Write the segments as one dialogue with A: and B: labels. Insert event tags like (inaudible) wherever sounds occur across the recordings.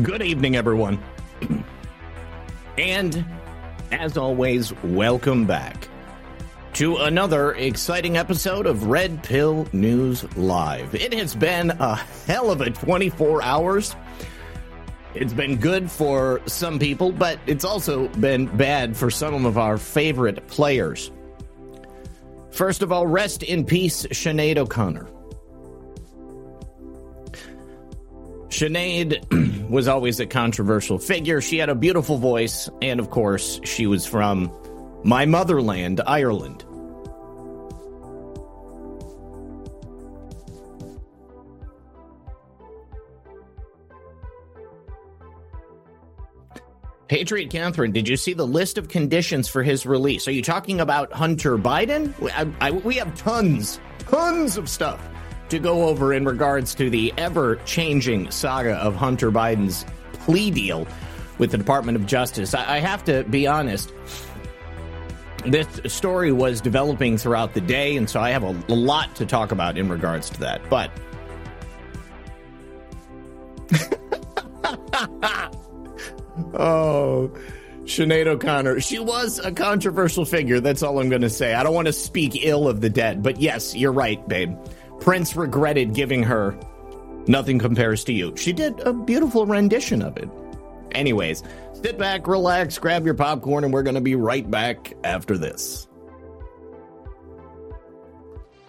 A: Good evening, everyone. and as always, welcome back to another exciting episode of Red Pill News Live. It has been a hell of a 24 hours. It's been good for some people, but it's also been bad for some of our favorite players. First of all, rest in peace, Sinead O'Connor. Sinead (clears throat) was always a controversial figure. She had a beautiful voice, and of course, she was from my motherland, Ireland. Patriot Catherine, did you see the list of conditions for his release? Are you talking about Hunter Biden? I, I, we have tons, tons of stuff to go over in regards to the ever changing saga of Hunter Biden's plea deal with the Department of Justice. I, have to be honest. This story was developing throughout the day, and so I have a, a lot to talk about in regards to that. But (laughs) oh, Sinead O'Connor. She was a controversial figure. That's all I'm going to say. I don't want to speak ill of the dead, but yes, you're right, babe. Prince regretted giving her Nothing Compares to You. She did a beautiful rendition of it. Anyways, sit back, relax, grab your popcorn, and we're going to be right back after this.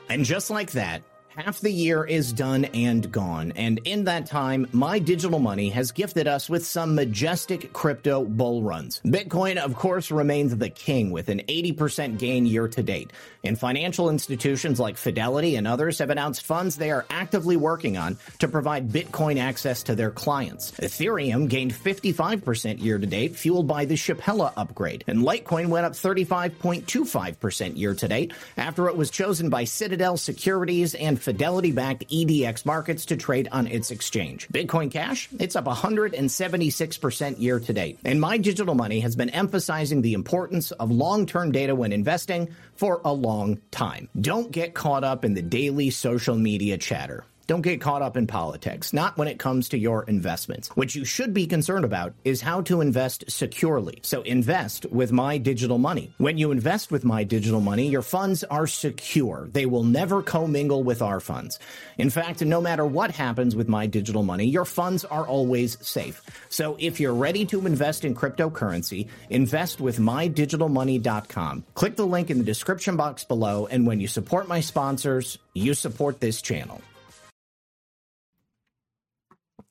A: And just like that, Half the year is done and gone, and in that time, my digital money has gifted us with some majestic crypto bull runs. Bitcoin, of course, remains the king with an 80% gain year to date. And financial institutions like Fidelity and others have announced funds they are actively working on to provide Bitcoin access to their clients. Ethereum gained 55% year to date, fueled by the Shapella upgrade, and Litecoin went up 35.25% year to date after it was chosen by Citadel Securities and Fidelity backed EDX markets to trade on its exchange. Bitcoin Cash, it's up 176% year to date. And my digital money has been emphasizing the importance of long term data when investing for a long time. Don't get caught up in the daily social media chatter. Don't get caught up in politics, not when it comes to your investments. What you should be concerned about is how to invest securely. So invest with my digital money. When you invest with my digital money, your funds are secure. They will never commingle with our funds. In fact, no matter what happens with my digital money, your funds are always safe. So if you're ready to invest in cryptocurrency, invest with mydigitalmoney.com. Click the link in the description box below, and when you support my sponsors, you support this channel.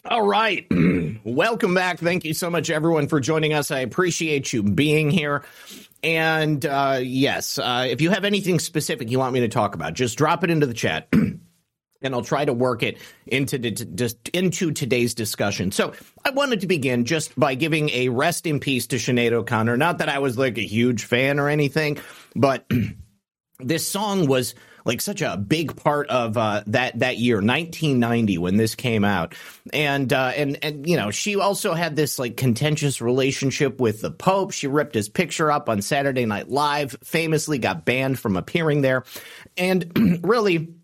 A: All right. (clears throat) Welcome back. Thank you so much, everyone, for joining us. I appreciate you being here. And uh, yes, uh, if you have anything specific you want me to talk about, just drop it into the chat. (clears throat) and I'll try to work it into just into today's discussion. So I wanted to begin just by giving a rest in peace to Sinead O'Connor. Not that I was like a huge fan or anything, but (clears throat) this song was like such a big part of uh, that that year, 1990, when this came out, and uh, and and you know she also had this like contentious relationship with the Pope. She ripped his picture up on Saturday Night Live, famously got banned from appearing there, and (clears throat) really.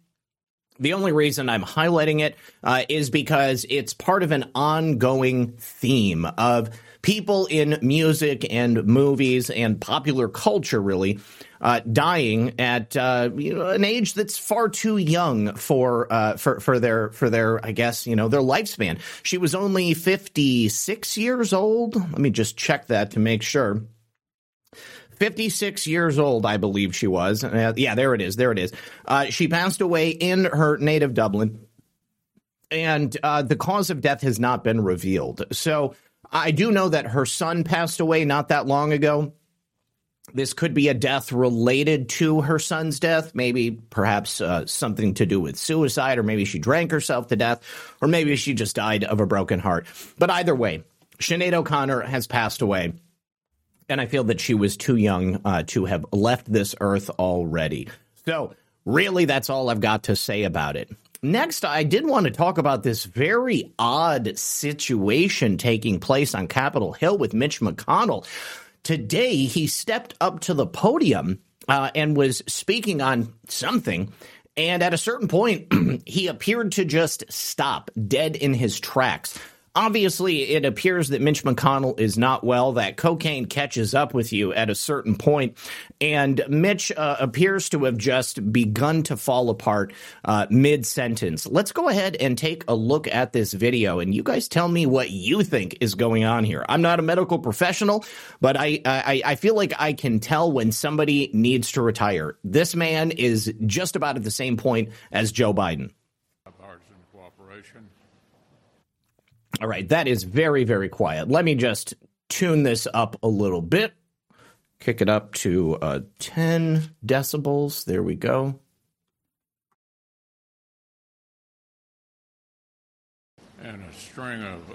A: The only reason I'm highlighting it uh, is because it's part of an ongoing theme of people in music and movies and popular culture, really, uh, dying at uh, you know, an age that's far too young for uh, for for their for their I guess you know their lifespan. She was only fifty six years old. Let me just check that to make sure. 56 years old, I believe she was. Uh, yeah, there it is. There it is. Uh, she passed away in her native Dublin, and uh, the cause of death has not been revealed. So I do know that her son passed away not that long ago. This could be a death related to her son's death, maybe perhaps uh, something to do with suicide, or maybe she drank herself to death, or maybe she just died of a broken heart. But either way, Sinead O'Connor has passed away. And I feel that she was too young uh, to have left this earth already. So, really, that's all I've got to say about it. Next, I did want to talk about this very odd situation taking place on Capitol Hill with Mitch McConnell. Today, he stepped up to the podium uh, and was speaking on something. And at a certain point, (clears throat) he appeared to just stop dead in his tracks obviously it appears that Mitch McConnell is not well. That cocaine catches up with you at a certain point, and Mitch uh, appears to have just begun to fall apart uh, mid sentence. Let's go ahead and take a look at this video, and you guys tell me what you think is going on here. I'm not a medical professional, but I I, I feel like I can tell when somebody needs to retire. This man is just about at the same point as Joe Biden. All right, that is very, very quiet. Let me just tune this up a little bit. Kick it up to uh, 10 decibels. There we go.
B: And a string of. Uh,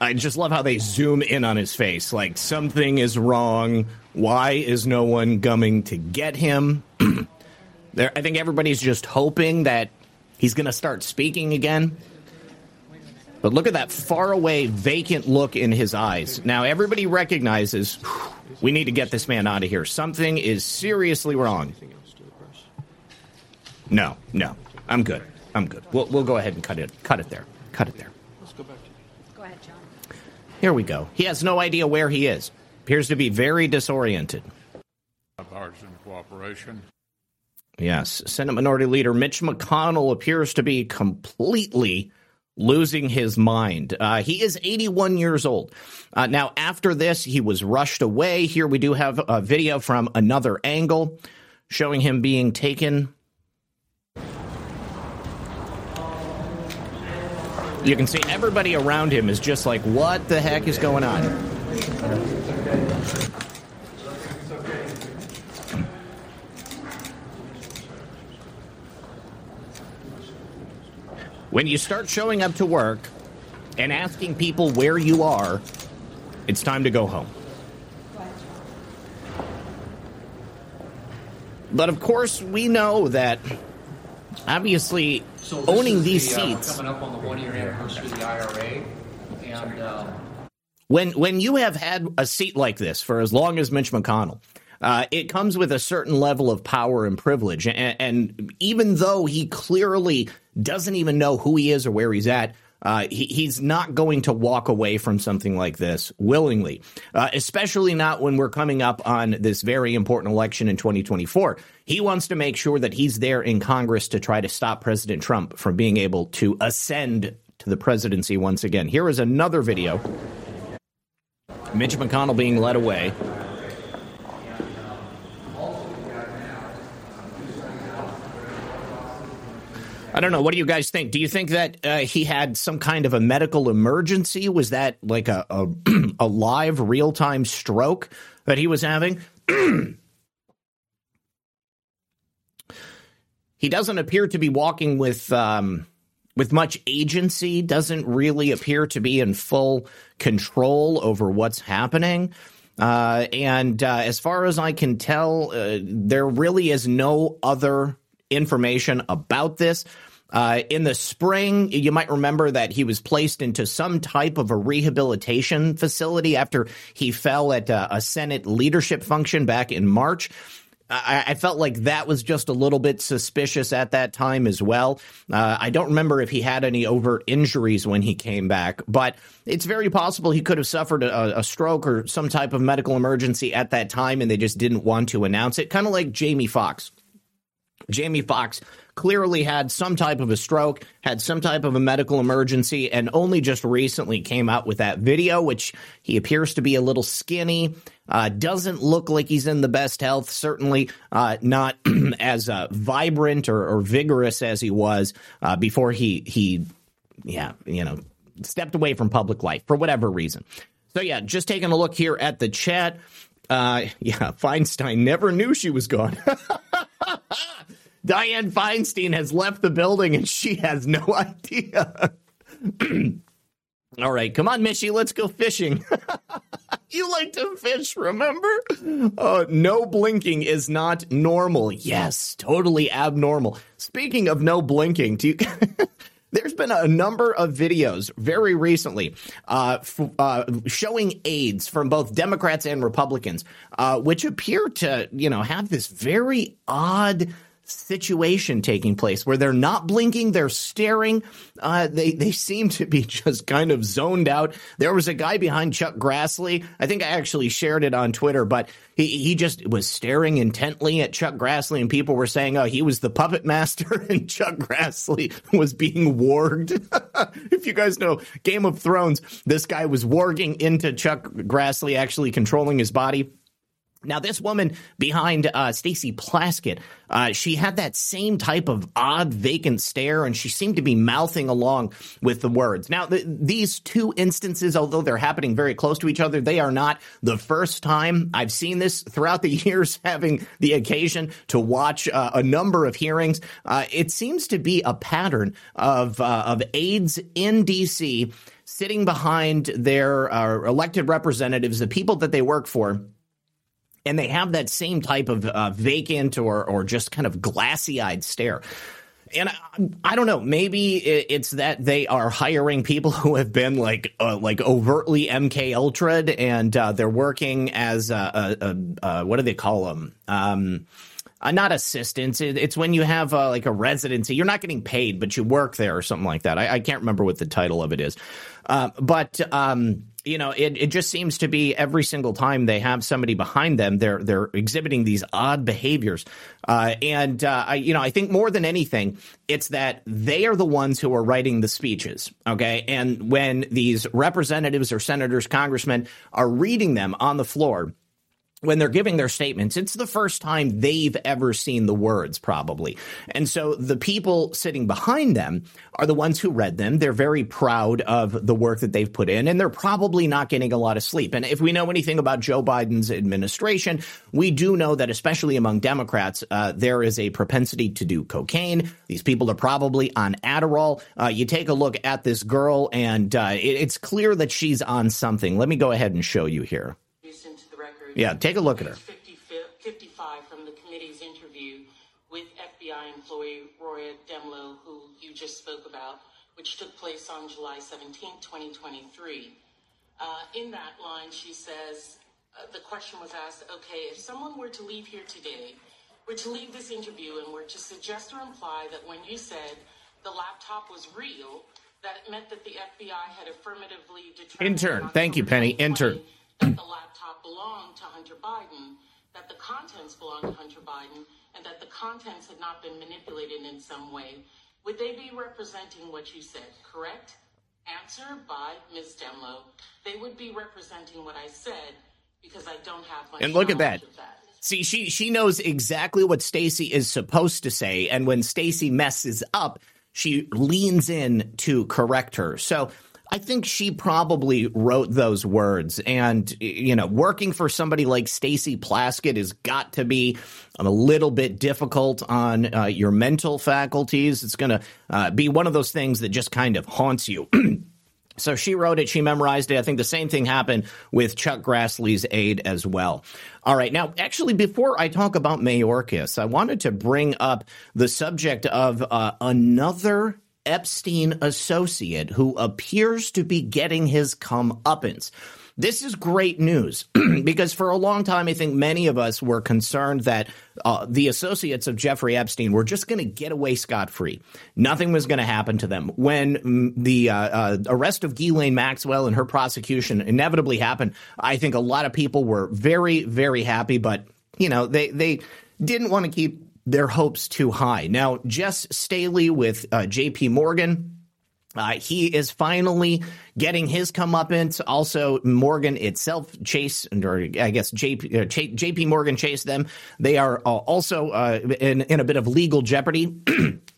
A: I just love how they zoom in on his face. Like something is wrong. Why is no one coming to get him? (clears throat) There, I think everybody's just hoping that he's going to start speaking again. But look at that faraway, vacant look in his eyes. Now, everybody recognizes we need to get this man out of here. Something is seriously wrong. No, no, I'm good. I'm good. We'll, we'll go ahead and cut it. Cut it there. Cut it there. Let's go back. To- go ahead, John. Here we go. He has no idea where he is. Appears to be very disoriented.
B: Bipartisan cooperation.
A: Yes, Senate Minority Leader Mitch McConnell appears to be completely losing his mind. Uh, he is 81 years old. Uh, now, after this, he was rushed away. Here we do have a video from another angle showing him being taken. You can see everybody around him is just like, what the heck is going on? When you start showing up to work and asking people where you are, it's time to go home. But of course, we know that obviously so owning these the, uh, seats.
C: coming up on the one year anniversary of the IRA. And, uh,
A: when, when you have had a seat like this for as long as Mitch McConnell, uh, it comes with a certain level of power and privilege. And, and, even though he clearly doesn't even know who he is or where he's at, uh, he, he's not going to walk away from something like this willingly, uh, especially not when we're coming up on this very important election in 2024. He wants to make sure that he's there in Congress to try to stop President Trump from being able to ascend to the presidency once again. Here is another video Mitch McConnell being led away. I don't know. What do you guys think? Do you think that uh, he had some kind of a medical emergency? Was that like a a, (clears throat) a live, real time stroke that he was having? (clears throat) he doesn't appear to be walking with um, with much agency. Doesn't really appear to be in full control over what's happening. Uh, and uh, as far as I can tell, uh, there really is no other information about this. Uh, in the spring, you might remember that he was placed into some type of a rehabilitation facility after he fell at a, a Senate leadership function back in March. I, I, felt like that was just a little bit suspicious at that time as well. Uh, I don't remember if he had any overt injuries when he came back, but it's very possible he could have suffered a, a stroke or some type of medical emergency at that time and they just didn't want to announce it. Kind of like Jamie Foxx. Jamie Foxx clearly had some type of a stroke, had some type of a medical emergency, and only just recently came out with that video, which he appears to be a little skinny. Uh, doesn't look like he's in the best health. Certainly uh, not (clears throat) as uh, vibrant or, or, vigorous as he was uh, before he he, yeah, you know, stepped away from public life for whatever reason. So yeah, just taking a look here at the chat. Uh, (laughs) yeah, Feinstein never knew she was gone. (laughs) Dianne Feinstein has left the building and she has no (laughs) idea. (clears throat) All right, come on, Mishy, let's go fishing. (laughs) you like to fish, remember? Uh, no blinking is not normal. Yes, totally abnormal. Speaking of no blinking, do you. (laughs) There's been a number of videos very recently uh, f- uh, showing aides from both Democrats and Republicans, uh, which appear to, you know, have this very odd situation taking place where they're not blinking, they're staring. Uh, they they seem to be (laughs) just kind of zoned out. There was a guy behind Chuck Grassley. I think I actually shared it on Twitter, but he he just was staring intently at Chuck Grassley, and people were saying, "Oh, he was the puppet master," (laughs) and Chuck Grassley was being warged. (laughs) if you guys know Game of Thrones, this guy was warging into Chuck Grassley, actually controlling his body. Now, this woman behind uh, Stacey Plaskett, uh, she had that same type of odd, vacant stare, and she seemed to be mouthing along with the words. Now, the, these two instances, although they're happening very close to each other, they are not the first time I've seen this throughout the (laughs) years, having the occasion to watch uh, a number of hearings. Uh, it seems to be a pattern of uh, of aides in D.C. sitting behind their uh, elected representatives, the people that they work for and they have that same type of uh, vacant or or just kind of glassy eyed stare. And I, I, don't know. Maybe it's that they are hiring people who have been like uh, like overtly MK Ultra, and uh, they're working as what do they call them? Um, uh, not assistants. It, it's when you have uh, like a residency. You're not getting paid, but you work there or something like that. I, I can't remember what the title of it is. Uh, but um, you know, it, it just seems to be every single time they have somebody behind them, they're they're exhibiting these odd behaviors. Uh, and uh, I, you know, I think more than anything, it's that they are the ones who are writing the speeches. Okay, and when these representatives or senators, congressmen are reading them on the floor when they're giving their statements, it's the first time they've ever seen the words, probably. And so the people sitting behind them are the ones who read them. They're very proud of the work that they've put in, and they're probably not getting a lot of sleep. And if we know anything about Joe Biden's administration, we do know that, especially among Democrats, uh, there is a propensity to do cocaine. These people are probably on Adderall. Uh, you take a look at this girl, and uh, it, it's clear that she's on something. Let me go ahead and show you here. Yeah, take a look at her.
D: 55 from the committee's interview with FBI employee Laura Dehmlow, who you just spoke about, which took place on July 17, 2023. Uh, in that line, she says, uh, the question was asked, okay, if someone were to leave here today, were to leave this interview and were to suggest or imply that when you said the laptop was real, that it meant that the FBI had affirmatively determined.
A: Intern. Thank you, Penny. Intern
D: that (clears throat) the laptop belonged to Hunter Biden, that the contents belonged to Hunter Biden, and that the contents had not been manipulated in some way, would they be representing what you said, correct? Answer by Ms. Dehmlow. They would be representing what I said because I don't have much
A: And look at that.
D: that.
A: See, she she knows exactly what Stacey is supposed to say, and when Stacey messes up, she leans in to correct her. So I think she probably wrote those words. And, you know, working for somebody like Stacey Plaskett has got to be a little bit difficult on uh, your mental faculties. It's going to uh, be one of those things that just kind of haunts you. (clears throat) So she wrote it, she memorized it. I think the same thing happened with Chuck Grassley's aide as well. All right. Now, actually, before I talk about Mayorkas, I wanted to bring up the subject of uh, another Epstein associate who appears to be getting his comeuppance. This is great news (clears throat) because for a long time, I think many of us were concerned that uh, the associates of Jeffrey Epstein were just going to get away scot free. Nothing was going to happen to them. When mm, the uh, uh, arrest of Ghislaine Maxwell and her prosecution inevitably happened, I think a lot of people were very, very happy, but you know, they, they didn't want to keep their hopes too high. Now, Jess Staley with uh, JP Morgan Uh, he is finally getting his comeuppance. Also, Morgan itself, Chase, or I guess JP, uh, JP Morgan Chase them. They are uh, also uh, in, in a bit of legal jeopardy. (clears throat)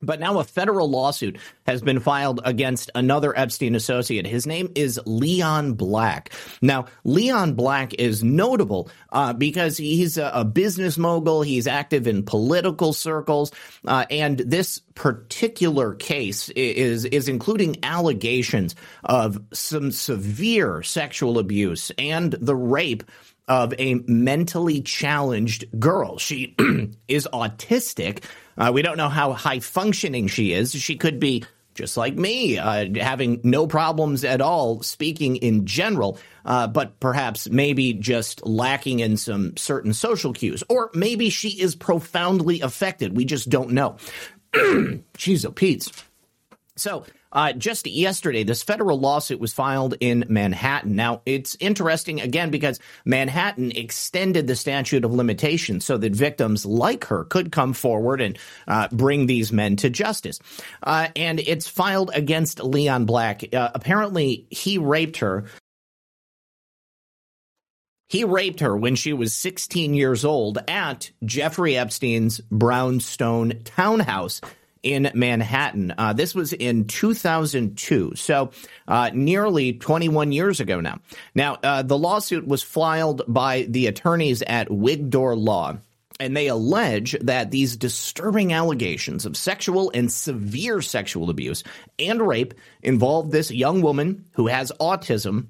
A: But now a federal lawsuit has been filed against another Epstein associate. His name is Leon Black. Now, Leon Black is notable uh, because he's a, a, business mogul. He's active in political circles, uh, and this particular case is is including allegations of some severe sexual abuse and the rape of a mentally challenged girl. She (clears throat) is autistic. Uh, we don't know how high functioning she is. She could be just like me, uh, having no problems at all speaking in general, uh, but perhaps maybe just lacking in some certain social cues. Or maybe she is profoundly affected. We just don't know. (clears throat) She's a Pete's. So uh, just yesterday, this federal lawsuit was filed in Manhattan. Now, it's interesting again because Manhattan extended the statute of limitations so that victims like her could come forward and uh, bring these men to justice. Uh, and it's filed against Leon Black. Uh, apparently, he raped her. He raped her when she was 16 years old at Jeffrey Epstein's brownstone townhouse in Manhattan. Uh, this was in 2002, so uh, nearly 21 years ago now. Now, uh, the lawsuit was filed by the attorneys at Wigdor Law. And they allege that these disturbing allegations of sexual and severe sexual abuse and rape involve this young woman who has autism.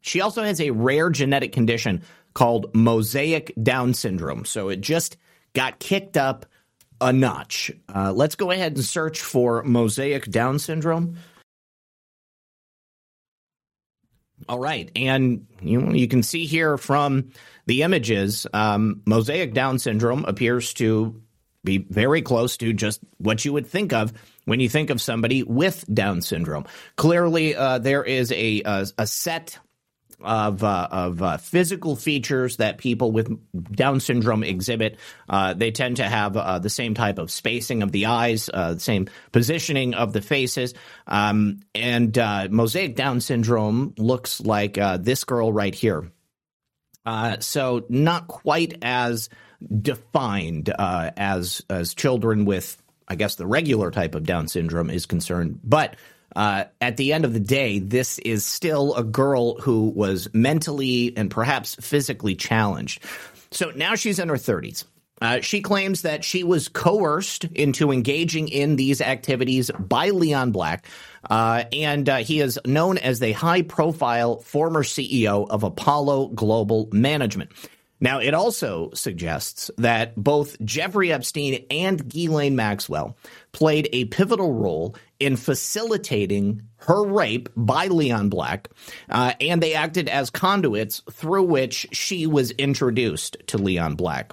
A: She also has a rare genetic condition called mosaic Down syndrome. So it just got kicked up a notch. Uh, let's go ahead and search for mosaic Down syndrome. All right, and you you can see here from the images, um, mosaic Down syndrome appears to be very close to just what you would think of when you think of somebody with Down syndrome. Clearly, uh, there is a, a, a set of uh, of uh, physical features that people with Down syndrome exhibit. Uh, they tend to have uh, the same type of spacing of the eyes, uh, the same positioning of the faces, um, and uh, mosaic Down syndrome looks like this girl right here. so not quite as defined as as children with, I guess, the regular type of Down syndrome is concerned, but uh, at the end of the day, this is still a girl who was mentally and perhaps physically challenged. So now she's in her 30s. Uh, she claims that she was coerced into engaging in these activities by Leon Black, uh, and uh, he is known as the high profile former CEO of Apollo Global Management. Now, it also suggests that both Jeffrey Epstein and Ghislaine Maxwell played a pivotal role in facilitating her rape by Leon Black, uh, and they acted as conduits through which she was introduced to Leon Black.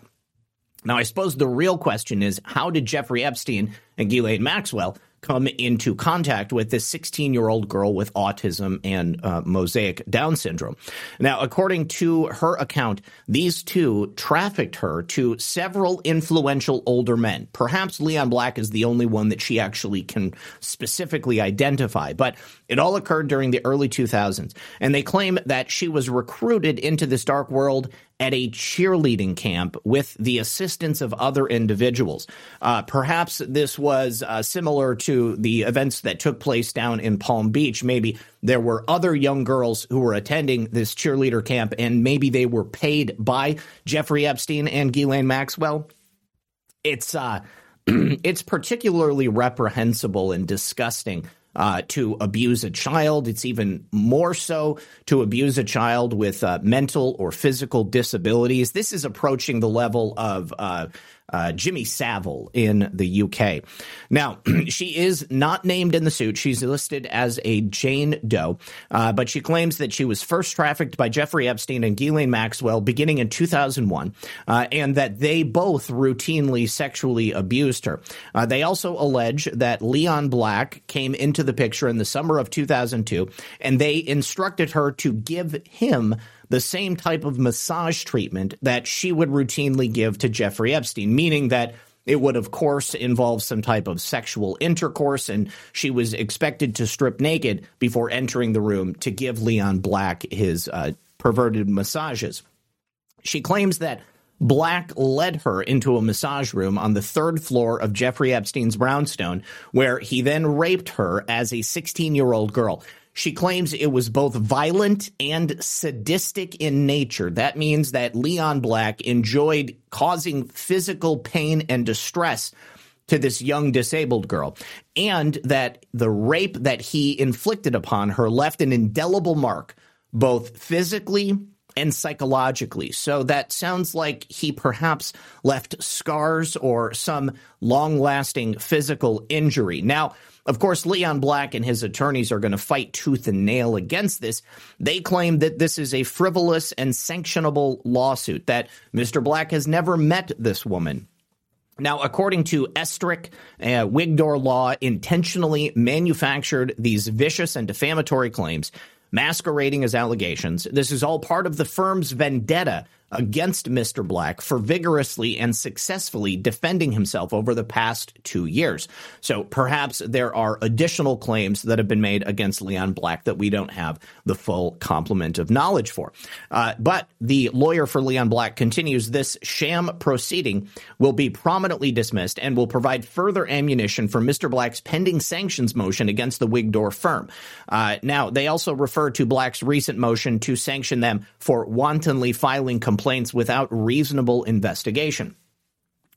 A: Now, I suppose the real question is how did Jeffrey Epstein and Ghislaine Maxwell come into contact with this 16 year old girl with autism and uh, mosaic Down syndrome. Now, according to her account, these two trafficked her to several influential older men. Perhaps Leon Black is the only one that she actually can specifically identify, but it all occurred during the early 2000s. And they claim that she was recruited into this dark world at a cheerleading camp with the assistance of other individuals. Uh, perhaps this was uh, similar to the events that took place down in Palm Beach. Maybe there were other young girls who were attending this cheerleader camp, and maybe they were paid by Jeffrey Epstein and Ghislaine Maxwell. It's uh, (clears throat) it's particularly reprehensible and disgusting uh, to abuse a child. It's even more so to abuse a child with uh, mental or physical disabilities. This is approaching the level of uh, uh, Jimmy Savile in the UK. Now, (clears throat) she is not named in the suit. She's listed as a Jane Doe, uh, but she claims that she was first trafficked by Jeffrey Epstein and Ghislaine Maxwell beginning in 2001, uh, and that they both routinely sexually abused her. Uh, they also allege that Leon Black came into the picture in the summer of 2002, and they instructed her to give him the same type of massage treatment that she would routinely give to Jeffrey Epstein, meaning that It would, of course, involve some type of sexual intercourse, and she was expected to strip naked before entering the room to give Leon Black his uh, perverted massages. She claims that Black led her into a massage room on the third floor of Jeffrey Epstein's brownstone, where he then raped her as a 16 year old girl. She claims it was both violent and sadistic in nature. That means that Leon Black enjoyed causing physical pain and distress to this young disabled girl, and that the rape that he inflicted upon her left an indelible mark, both physically and psychologically. So that sounds like he perhaps left scars or some long lasting physical injury. Now, of course, Leon Black and his attorneys are going to fight tooth and nail against this. They claim that this is a frivolous and sanctionable lawsuit, that Mr. Black has never met this woman. Now, according to Estrich, uh, Wigdor Law intentionally manufactured these vicious and defamatory claims masquerading as allegations. This is all part of the firm's vendetta against Mr. Black for vigorously and successfully defending himself over the past two years. So perhaps there are additional claims that have been made against Leon Black that we don't have the full complement of knowledge for. Uh, but the lawyer for Leon Black continues this sham proceeding will be prominently dismissed and will provide further ammunition for Mr. Black's pending sanctions motion against the Wigdor firm. Uh, now, they also refer to Black's recent motion to sanction them for wantonly filing complaints complaints without reasonable investigation.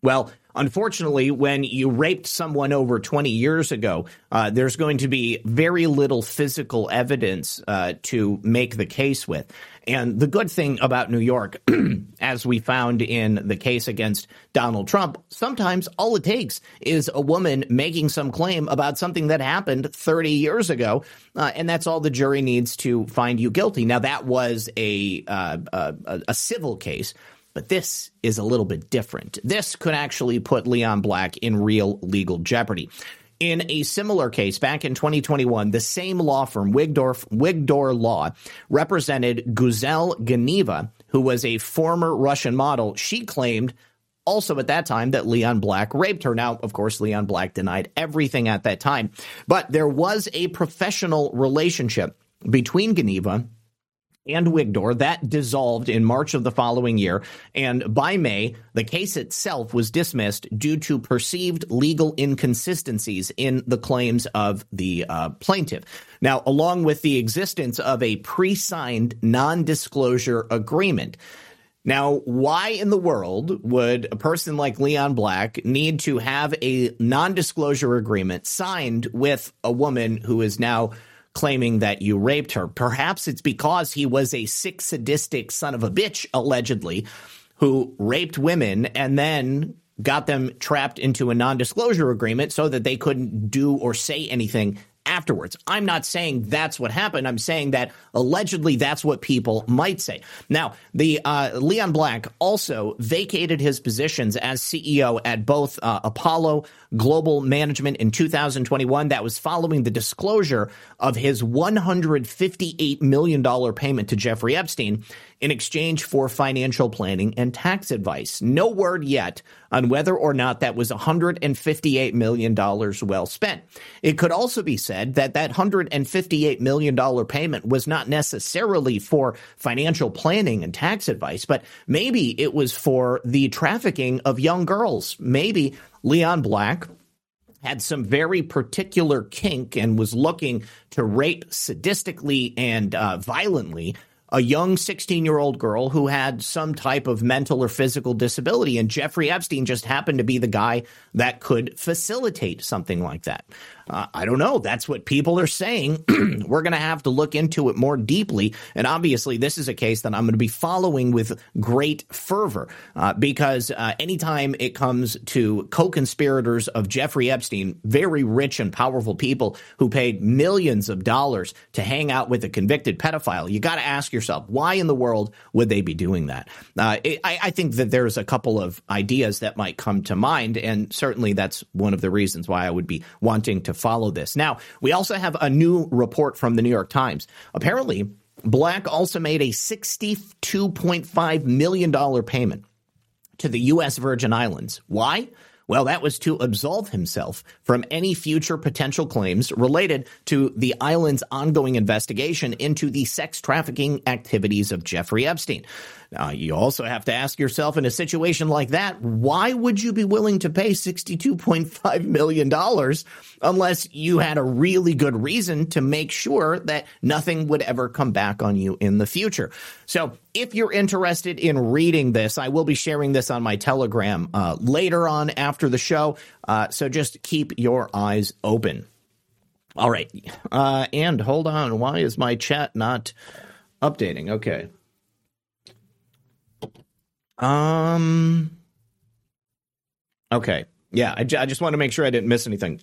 A: Well, unfortunately, when you raped someone over 20 years ago, uh, there's going to be very little physical evidence uh, to make the case with. And the good thing about New York, (clears throat) as we found in the case against Donald Trump, sometimes all it takes is a woman making some claim about something that happened 30 years ago, uh, and that's all the jury needs to find you guilty. Now, that was a, uh, a, a civil case. But this is a little bit different. This could actually put Leon Black in real legal jeopardy. In a similar case, back in 2021, the same law firm, Wigdorf, Wigdor Law, represented Guzel Ganeva, who was a former Russian model. She claimed also at that time that Leon Black raped her. Now, of course, Leon Black denied everything at that time, but there was a professional relationship between Ganeva and Wigdor. That dissolved in March of the following year. And by May, the case itself was dismissed due to perceived legal inconsistencies in the claims of the uh, plaintiff. Now, along with the existence of a pre signed non disclosure agreement. Now, why in the world would a person like Leon Black need to have a non disclosure agreement signed with a woman who is now claiming that you raped her. Perhaps it's because he was a sick, sadistic son of a bitch, allegedly, who raped women and then got them trapped into a non disclosure agreement so that they couldn't do or say anything afterwards. I'm not saying that's what happened. I'm saying that allegedly that's what people might say. Now, the uh, Leon Black also vacated his positions as CEO at both uh, Apollo Global Management in 2021. That was following the disclosure of his $158 million payment to Jeffrey Epstein in exchange for financial planning and tax advice. No word yet on whether or not that was $158 million well spent. It could also be said that that $158 million payment was not necessarily for financial planning and tax advice, but maybe it was for the trafficking of young girls. Maybe Leon Black had some very particular kink and was looking to rape sadistically and uh, violently a young 16 year old girl who had some type of mental or physical disability. And Jeffrey Epstein just happened to be the guy that could facilitate something like that. Uh, I don't know. That's what people are saying. (clears throat) We're going to have to look into it more deeply. And obviously, this is a case that I'm going to be following with great fervor uh, because uh, anytime it comes to co conspirators of Jeffrey Epstein, very rich and powerful people who paid millions of dollars to hang out with a convicted pedophile, you got to ask yourself, why in the world would they be doing that? Uh, it, I, I think that there's a couple of ideas that might come to mind. And certainly that's one of the reasons why I would be wanting to follow this. Now, we also have a new report from the New York Times. Apparently, Black also made a $62.5 million payment to the U.S. Virgin Islands. Why? Well, that was to absolve himself from any future potential claims related to the island's ongoing investigation into the sex trafficking activities of Jeffrey Epstein. You also have to ask yourself in a situation like that, why would you be willing to pay $62.5 million unless you had a really good reason to make sure that nothing would ever come back on you in the future? So, if you're interested in reading this, I will be sharing this on my Telegram uh, later on after the show. Uh, so, just keep your eyes open. All right. Uh, and hold on. Why is my chat not updating? Okay. Um. Okay. Yeah, I, j- I just want to make sure I didn't miss anything.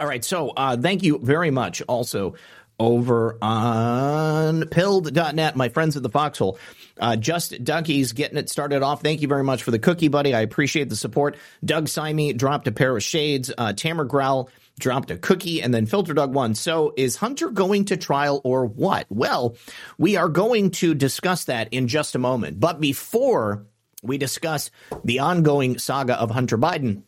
A: All right. So, uh, thank you very much. Also, over on pilled.net, my friends at the Foxhole. Uh, Just Duckies getting it started off. Thank you very much for the cookie, buddy. I appreciate the support. Doug Simey dropped a pair of shades. Uh, Tamer Growl dropped a cookie, and then Filter Dog won. So is Hunter going to trial or what? Well, we are going to discuss that in just a moment. But before we discuss the ongoing saga of Hunter Biden,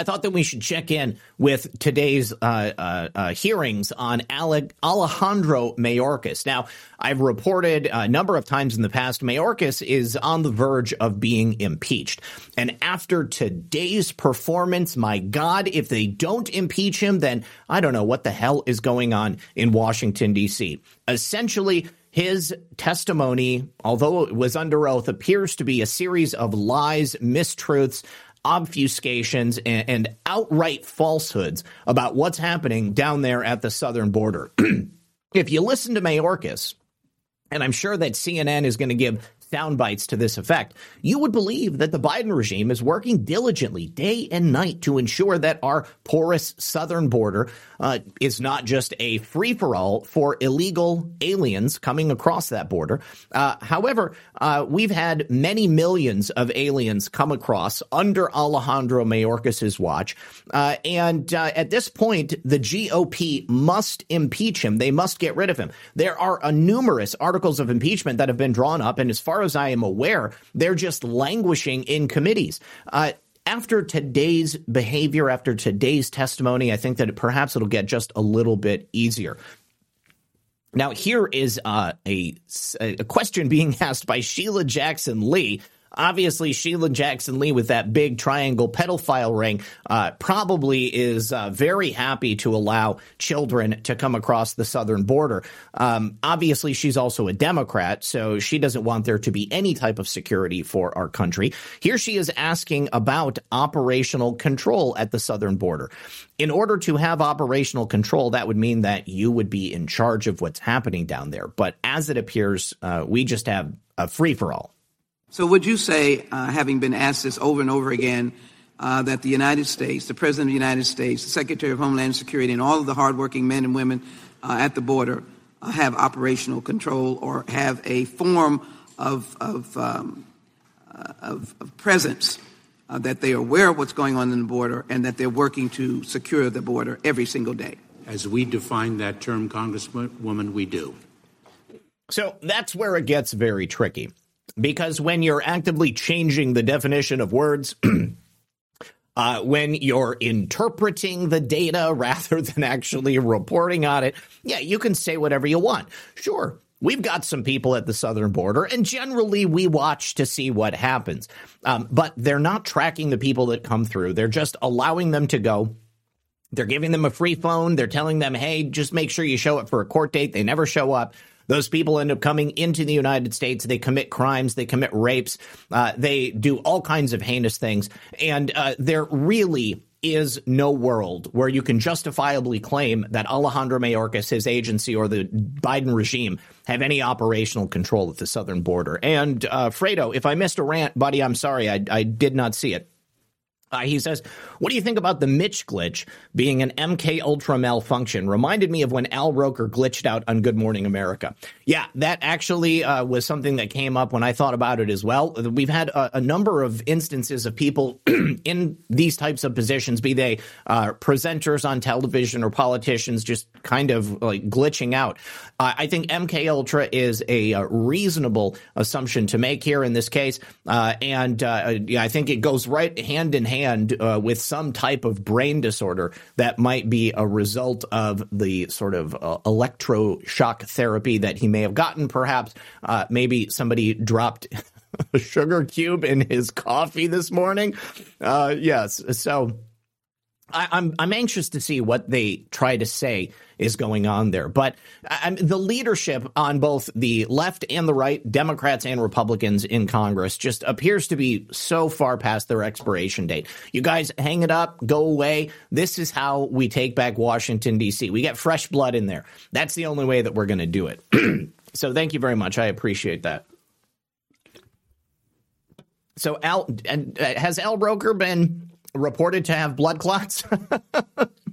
A: I thought that we should check in with today's uh, uh, uh, hearings on Alejandro Mayorkas. Now, I've reported a number of times in the past, Mayorkas is on the verge of being impeached. And after today's performance, my God, if they don't impeach him, then I don't know what the hell is going on in Washington, D.C. Essentially, his testimony, although it was under oath, appears to be a series of lies, mistruths, obfuscations and, and outright falsehoods about what's happening down there at the southern border. (clears throat) if you listen to Mayorkas, and I'm sure that CNN is going to give sound bites to this effect, you would believe that the Biden regime is working diligently day and night to ensure that our porous southern border uh, is not just a free for all for illegal aliens coming across that border. Uh, however, uh, we've had many millions of aliens come across under Alejandro Mayorkas's watch, uh, and uh, at this point, the GOP must impeach him. They must get rid of him. There are numerous articles of impeachment that have been drawn up, and as far as I am aware, they're just languishing in committees. Uh, after today's behavior, after today's testimony, I think that it, perhaps it'll get just a little bit easier. Now, here is uh, a, a question being (laughs) asked by Sheila Jackson Lee Obviously, Sheila Jackson Lee with that big triangle pedophile ring uh, probably is uh, very happy to allow children to come across the southern border. Um, obviously, she's also a Democrat, so she doesn't want there to be any type of security for our country. Here she is asking about operational control at the southern border. In order to have operational control, that would mean that you would be in charge of what's happening down there. But as it appears, uh, we just have a free for all.
E: So, would you say, uh, having been asked this over and over again, uh, that the United States, the President of the United States, the Secretary of Homeland Security, and all of the hardworking men and women uh, at the border uh, have operational control or have a form of, of, um, uh, of, of presence, uh, that they are aware of what's going on in the border and that they're working to secure the border every single day?
F: As we define that term, Congresswoman, we do.
A: So that's where it gets very tricky because when you're actively changing the definition of words, (clears throat) uh, when you're interpreting the data (laughs) rather than actually reporting on it, yeah, you can say whatever you want. Sure, We've got some people at the southern border, and generally we watch to see what happens. Um, but they're not tracking the people that come through. They're just allowing them to go. They're giving them a free phone. They're telling them, hey, just make sure you show up for a court date. They never show up. Those people end up coming into the United States. They commit crimes, they commit rapes, uh, they do all kinds of heinous things. And uh, there really is no world where you can justifiably claim that Alejandro Mayorkas, his agency, or the Biden regime have any operational control at the southern border. And uh, Fredo, if I missed a rant, buddy, I'm sorry, I, I did not see it. Uh, he says, "What do you think about the Mitch glitch being an MK Ultra malfunction? Reminded me of when Al Roker glitched out on Good Morning America. Yeah, that actually uh, was something that came up when I thought about it as well. We've had a, a number of instances of people (clears throat) in these types of positions, be they uh, presenters on television or politicians, just kind of like glitching out. Uh, I think MK Ultra is a, a, reasonable assumption to make here in this case, uh, and uh, I think it goes right hand in hand." uh, with some type of brain disorder that might be a result of the sort of uh, electroshock therapy that he may have gotten. Perhaps uh, maybe somebody dropped. (laughs) a sugar cube in his coffee this morning. Uh, yes. So I, I'm I'm anxious to see what they try to say is going on there. But I, the leadership on both the left and the right, Democrats and Republicans in Congress, just appears to be so far past their expiration date. You guys hang it up, go away. This is how we take back Washington D.C. We get fresh blood in there. That's the only way that we're going to do it. (clears throat) so thank you very much. I appreciate that. So Al and uh, has Al Roker been reported to have blood clots? (laughs)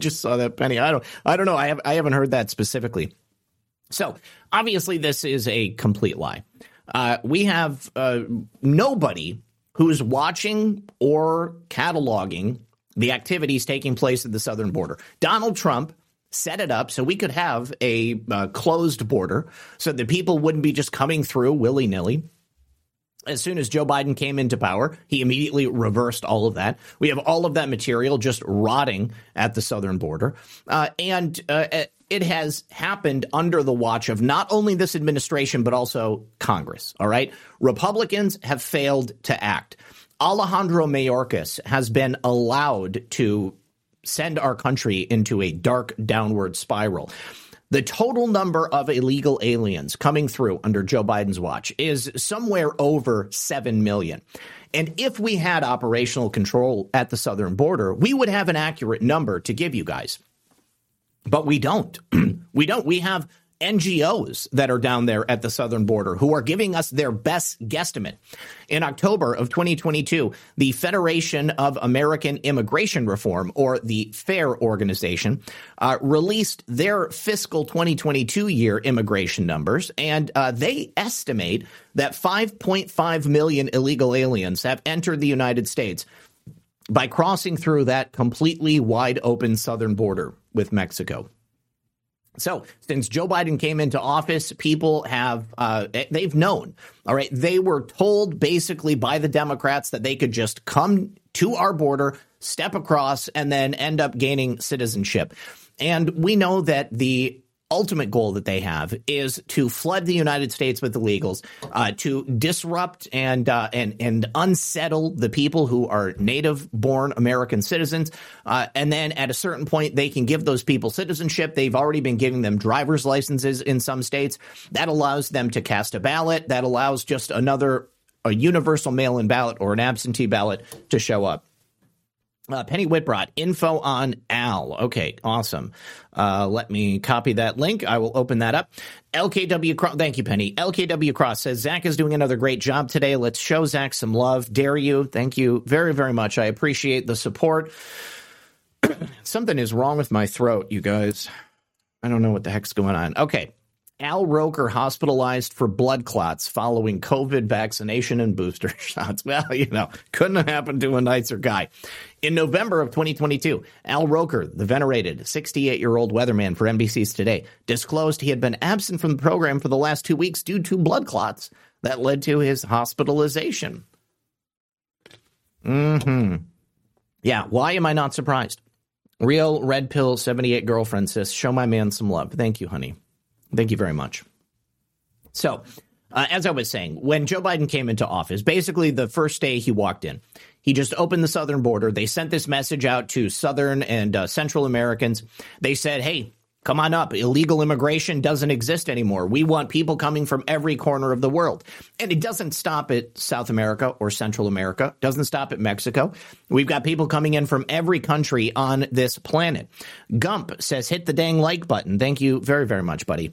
A: Just saw that penny. I don't I don't know. I have I haven't heard that specifically. So obviously this is a complete lie. Uh, we have uh, nobody who's watching or cataloging the activities taking place at the southern border. Donald Trump set it up so we could have a uh, closed border so that people wouldn't be just coming through willy nilly as soon as Joe Biden came into power, he immediately reversed all of that. We have all of that material just rotting at the southern border. Uh, and uh, it has happened under the watch of not only this administration, but also Congress. All right. Republicans have failed to act. Alejandro Mayorkas has been allowed to send our country into a dark downward spiral. The total number of illegal aliens coming through under Joe Biden's watch is somewhere over 7 million. And if we had operational control at the southern border, we would have an accurate number to give you guys. But we don't. (clears throat) we don't. We have NGOs that are down there at the southern border who are giving us their best guesstimate. In October of 2022, the Federation of American Immigration Reform, or the FAIR organization, uh, released their fiscal 2022 year immigration numbers, and uh, they estimate that 5.5 million illegal aliens have entered the United States by crossing through that completely wide open southern border with Mexico. So, since Joe Biden came into office, people have uh, they've known. All right, they were told basically by the Democrats that they could just come to our border, step across, and then end up gaining citizenship. And we know that the ultimate goal that they have is to flood the United States with illegals, uh, to disrupt and uh, and and unsettle the people who are native-born American citizens, uh, and then at a certain point they can give those people citizenship. They've already been giving them driver's licenses in some states. That allows them to cast a ballot. That allows just another a universal mail-in ballot or an absentee ballot to show up. Uh, Penny Whitbrod, info on Al. Okay, awesome. Uh, let me copy that link. I will open that up. LKW Cross, thank you, Penny. LKW Cross says Zach is doing another great job today. Let's show Zach some love. Dare you? Thank you very, very much. I appreciate the support. (clears throat) Something is wrong with my throat, you guys. I don't know what the heck's going on. Okay. Al Roker hospitalized for blood clots following COVID vaccination and booster (laughs) shots. Well, you know, couldn't have happened to a nicer guy. In November of 2022, Al Roker, the venerated 68 year old weatherman for NBC's Today, disclosed he had been absent from the program for the last two weeks due to blood clots that led to his hospitalization. Hmm. Yeah. Why am I not surprised? Real red pill 78 girlfriend says, "Show my man some love." Thank you, honey. Thank you very much. So, uh, as I was saying, when Joe Biden came into office, basically the first day he walked in, he just opened the southern border. They sent this message out to southern and uh, central Americans. They said, hey, come on up. Illegal immigration doesn't exist anymore. We want people coming from every corner of the world. And it doesn't stop at South America or Central America, doesn't stop at Mexico. We've got people coming in from every country on this planet. Gump says, hit the dang like button. Thank you very, very much, buddy.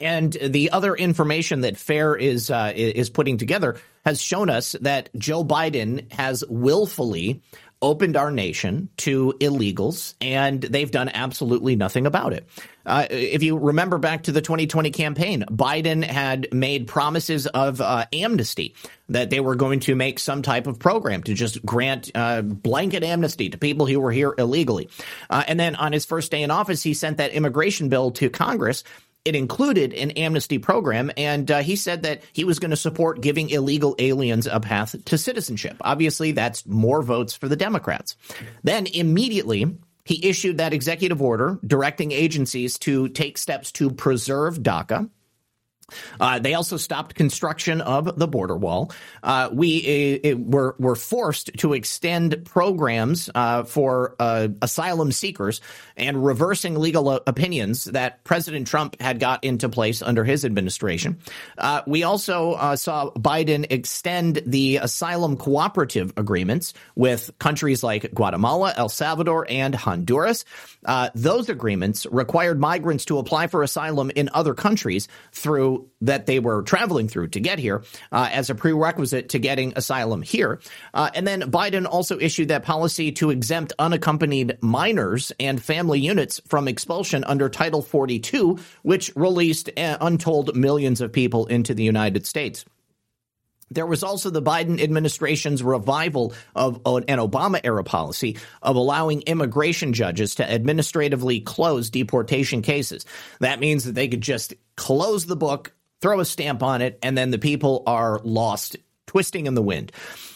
A: And the other information that FAIR is uh, is putting together has shown us that Joe Biden has willfully opened our nation to illegals, and they've done absolutely nothing about it. Uh, if you remember back to the 2020 campaign, Biden had made promises of uh, amnesty that they were going to make some type of program to just grant uh, blanket amnesty to people who were here illegally. Uh, and then on his first day in office, he sent that immigration bill to Congress it included an amnesty program, and uh, he said that he was going to support giving illegal aliens a path to citizenship. Obviously, that's more votes for the Democrats. Then immediately, he issued that executive order directing agencies to take steps to preserve DACA uh, they also stopped construction of the border wall. Uh, we uh, were, were forced to extend programs uh, for uh, asylum seekers and reversing legal opinions that President Trump had got into place under his administration. Uh, we also saw Biden extend the asylum cooperative agreements with countries like Guatemala, El Salvador, and Honduras. those agreements required migrants to apply for asylum in other countries through that they were traveling through to get here uh, as a prerequisite to getting asylum here. Uh, and then Biden also issued that policy to exempt unaccompanied minors and family units from expulsion under Title 42, which released uh, untold millions of people into the United States. There was also the Biden administration's revival of an Obama era policy of allowing immigration judges to administratively close deportation cases. That means that they could just close the book, throw a stamp on it, and then the people are lost, twisting in the wind.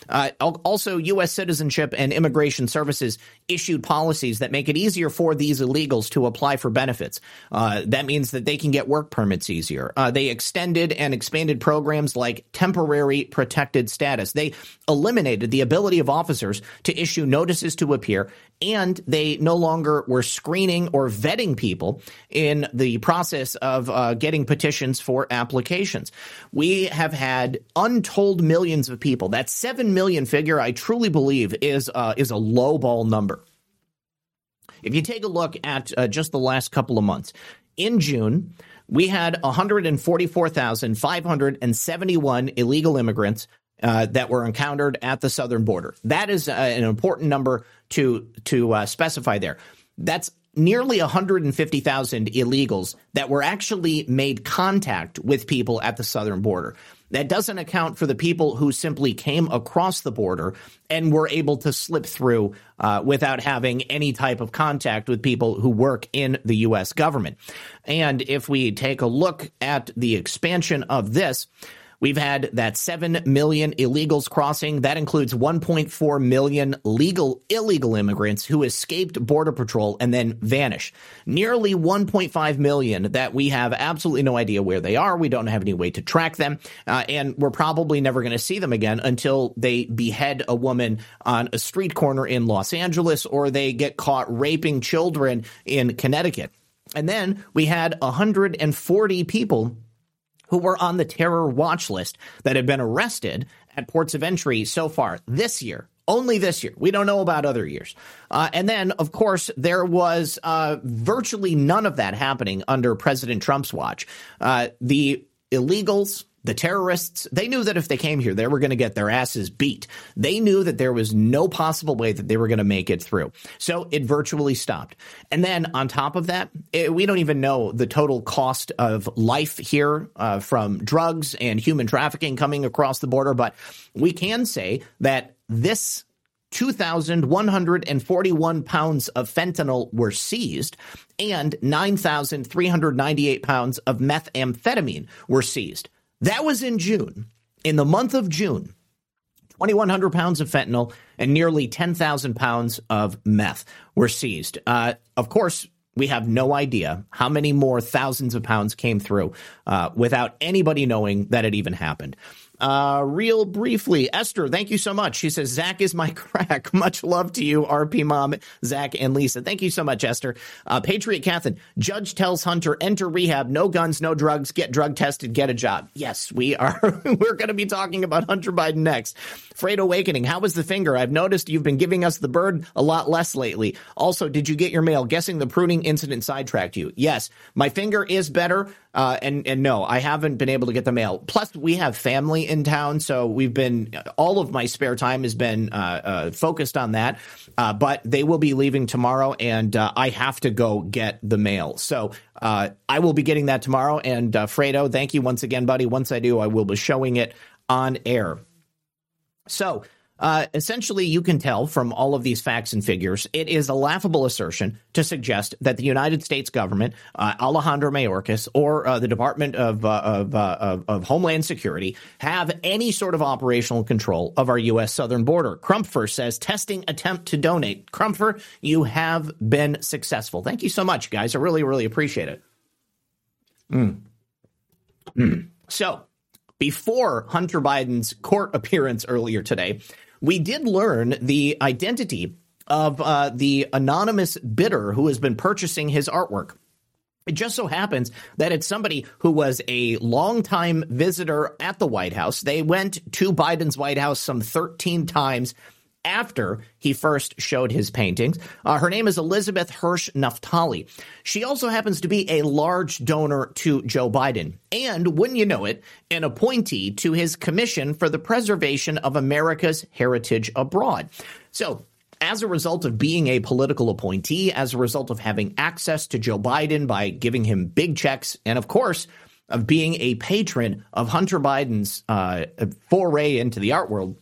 A: Uh, also, U.S. Citizenship and Immigration Services issued policies that make it easier for these illegals to apply for benefits. Uh, that means that they can get work permits easier. Uh, they extended and expanded programs like temporary protected status. They eliminated the ability of officers to issue notices to appear, and they no longer were screening or vetting people in the process of uh, getting petitions for applications. We have had untold millions of people. That's seven million figure, I truly believe, is uh, is a low ball number. If you take a look at uh, just the last couple of months, in June, we had 144,571 illegal immigrants uh, that were encountered at the southern border. That is uh, an important number to to uh, specify there. That's nearly 150,000 illegals that were actually made contact with people at the southern border. That doesn't account for the people who simply came across the border and were able to slip through uh, without having any type of contact with people who work in the U.S. government. And if we take a look at the expansion of this, We've had that 7 million illegals crossing. That includes 1.4 million legal illegal immigrants who escaped border patrol and then vanish. Nearly 1.5 million that we have absolutely no idea where they are. We don't have any way to track them. Uh, and we're probably never going to see them again until they behead a woman on a street corner in Los Angeles or they get caught raping children in Connecticut. And then we had 140 people who were on the terror watch list that have been arrested at ports of entry so far this year. Only this year. We don't know about other years. Uh, and then, of course, there was uh, virtually none of that happening under President Trump's watch. Uh, the illegals, the terrorists, they knew that if they came here, they were going to get their asses beat. They knew that there was no possible way that they were going to make it through. So it virtually stopped. And then on top of that, it, we don't even know the total cost of life here uh, from drugs and human trafficking coming across the border. But we can say that this 2,141 pounds of fentanyl were seized and 9,398 pounds of methamphetamine were seized. That was in June. In the month of June, 2,100 pounds of fentanyl and nearly 10,000 pounds of meth were seized. Uh, of course, we have no idea how many more thousands of pounds came through uh, without anybody knowing that it even happened. Uh, real briefly, Esther, thank you so much. She says, Zach is my (laughs) crack. Much love to you, RP Mom, Zach, and Lisa. Thank you so much, Esther. Uh, Patriot Catherine, Judge tells Hunter, enter rehab, no guns, no drugs, get drug tested, get a job. Yes, we are. (laughs) We're going to be talking about Hunter Biden next. Freight Awakening, how was the finger? I've noticed you've been giving us the bird a lot less lately. Also, did you get your mail? Guessing the pruning incident sidetracked you. Yes, my finger is better. Uh, and and no, I haven't been able to get the mail. Plus, we have family in town, so we've been all of my spare time has been uh, uh, focused on that. Uh, but they will be leaving tomorrow, and uh, I have to go get the mail. So I will be getting that tomorrow. And Fredo, thank you once again, buddy. Once I do, I will be showing it on air. So uh, essentially, you can tell from all of these facts and figures, it is a laughable assertion to suggest that the United States government, uh, Alejandro Mayorkas, or uh, the Department of, uh, of, uh, of, of, Homeland Security have any sort of operational control of our U.S. southern border. Crumpfer says, testing attempt to donate. Crumpfer, you have been successful. Thank you so much, guys. I really, really appreciate it. Mm. Mm. So, before Hunter Biden's court appearance earlier today, we did learn the identity of uh, the anonymous bidder who has been purchasing his artwork. It just so happens that it's somebody who was a longtime visitor at the White House. They went to Biden's White House some 13 times after he first showed his paintings. Uh, her name is Elizabeth Hirsch Naftali. She also happens to be a large donor to Joe Biden, and wouldn't you know it, an appointee to his Commission for the Preservation of America's Heritage Abroad. So, as a result of being a political appointee, as a result of having access to Joe Biden by giving him big checks, and of course, of being a patron of Hunter Biden's uh, foray into the art world,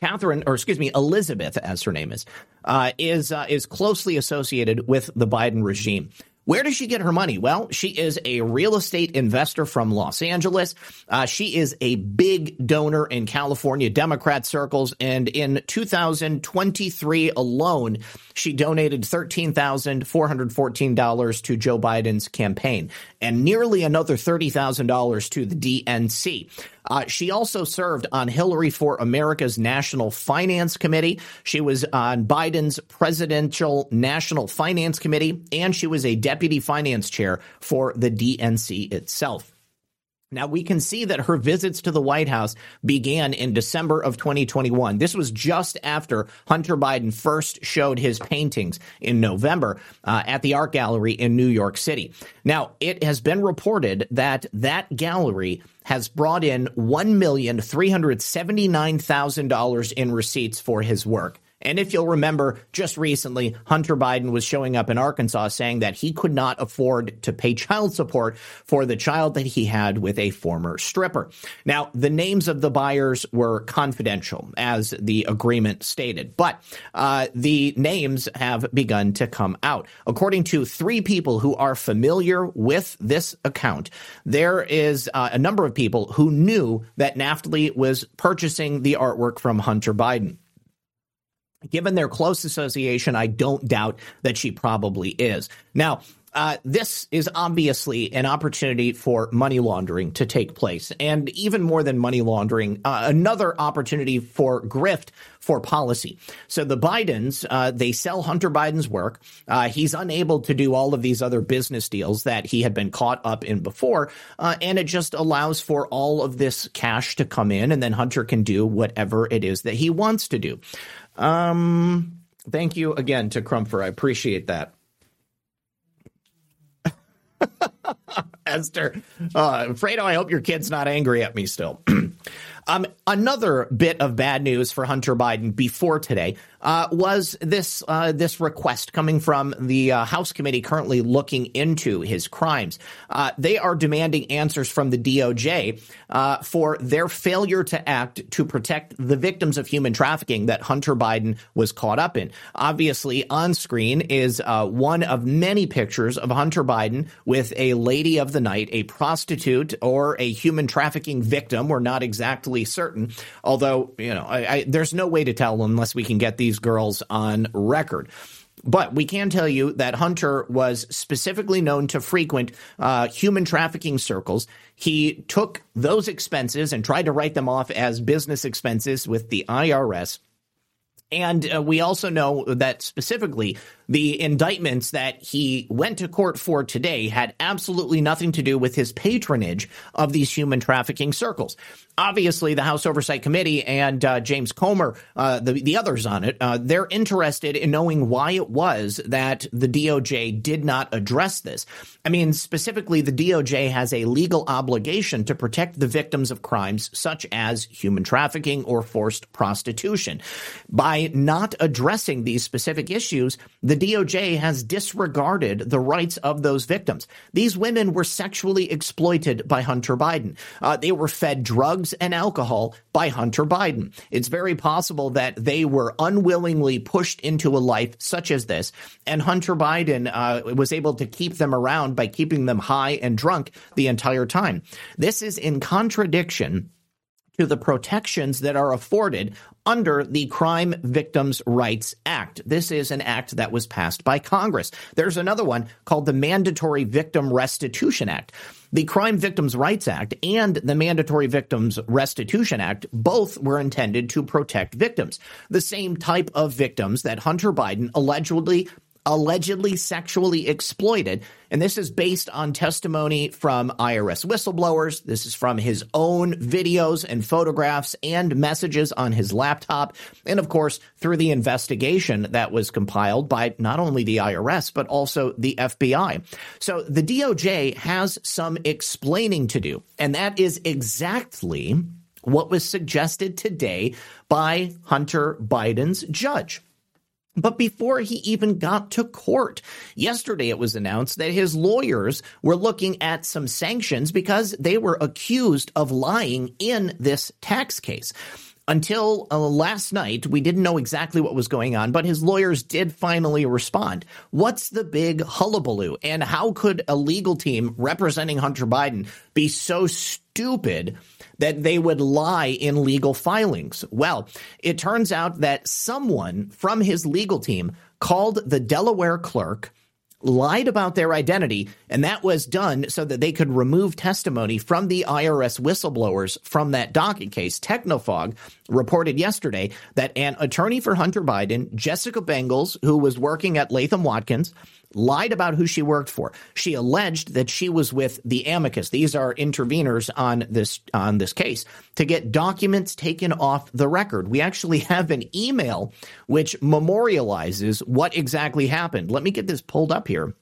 A: Catherine, or excuse me, Elizabeth, as her name is, uh, is uh, is closely associated with the Biden regime. Where does she get her money? Well, she is a real estate investor from Los Angeles. Uh, she is a big donor in California Democrat circles. And in 2023 alone, she donated $13,414 to Joe Biden's campaign and nearly another $30,000 to the DNC. Uh, she also served on Hillary for America's National Finance Committee. She was on Biden's Presidential National Finance Committee, and she was a deputy finance chair for the DNC itself. Now, we can see that her visits to the White House began in December of 2021. This was just after Hunter Biden first showed his paintings in November uh, at the Art Gallery in New York City. Now, it has been reported that that gallery has brought in $1,379,000 in receipts for his work. And if you'll remember, just recently, Hunter Biden was showing up in Arkansas saying that he could not afford to pay child support for the child that he had with a former stripper. Now, the names of the buyers were confidential, as the agreement stated, but uh, the names have begun to come out. According to three people who are familiar with this account, there is uh, a number of people who knew that Naftali was purchasing the artwork from Hunter Biden. Given their close association, I don't doubt that she probably is. Now, uh, this is obviously an opportunity for money laundering to take place. And even more than money laundering, uh, another opportunity for grift for policy. So the Bidens, uh, they sell Hunter Biden's work. Uh, he's unable to do all of these other business deals that he had been caught up in before. Uh, and it just allows for all of this cash to come in, and then Hunter can do whatever it is that he wants to do. Um, thank you again to Crumpfer. I appreciate that. (laughs) Esther, uh, Fredo, I hope your kid's not angry at me still. (clears throat) Um, another bit of bad news for Hunter Biden before today uh, was this uh, this request coming from the uh, House committee currently looking into his crimes. Uh, they are demanding answers from the DOJ uh, for their failure to act to protect the victims of human trafficking that Hunter Biden was caught up in. Obviously, on screen is uh, one of many pictures of Hunter Biden with a lady of the night, a prostitute or a human trafficking victim. We're not exactly certain. Although, you know, I, I, there's no way to tell unless we can get these girls on record. But we can tell you that Hunter was specifically known to frequent uh, human trafficking circles. He took those expenses and tried to write them off as business expenses with the IRS. And uh, we also know that specifically the indictments that he went to court for today had absolutely nothing to do with his patronage of these human trafficking circles. Obviously, the House Oversight Committee and uh, James Comer, uh, the, the others on it, uh, they're interested in knowing why it was that the DOJ did not address this. I mean, specifically, the DOJ has a legal obligation to protect the victims of crimes such as human trafficking or forced prostitution. By not addressing these specific issues, the DOJ has disregarded the rights of those victims. These women were sexually exploited by Hunter Biden. Uh, they were fed drugs and alcohol by Hunter Biden. It's very possible that they were unwillingly pushed into a life such as this, and Hunter Biden uh, was able to keep them around by keeping them high and drunk the entire time. This is in contradiction to the protections that are afforded under the Crime Victims' Rights Act. This is an act that was passed by Congress. There's another one called the Mandatory Victim Restitution Act. The Crime Victims' Rights Act and the Mandatory Victims Restitution Act both were intended to protect victims, the same type of victims that Hunter Biden allegedly allegedly sexually exploited. And this is based on testimony from IRS whistleblowers. This is from his own videos and photographs and messages on his laptop. And of course, through the investigation that was compiled by not only the IRS, but also the FBI. So the DOJ has some explaining to do. And that is exactly what was suggested today by Hunter Biden's judge. But before he even got to court, yesterday it was announced that his lawyers were looking at some sanctions because they were accused of lying in this tax case. Until uh, last night, we didn't know exactly what was going on, but his lawyers did finally respond. What's the big hullabaloo? And how could a legal team representing Hunter Biden be so stupid that they would lie in legal filings. Well, it turns out that someone from his legal team called the Delaware clerk lied about their identity, and that was done so that they could remove testimony from the IRS whistleblowers from that docket case. Technofog reported yesterday that an attorney for Hunter Biden, Jessica Bengels, who was working at Latham Watkins, lied about who she worked for. She alleged that she was with the amicus. These are interveners on this on this case to get documents taken off the record. We actually have an email which memorializes what exactly happened. Let me get this pulled up here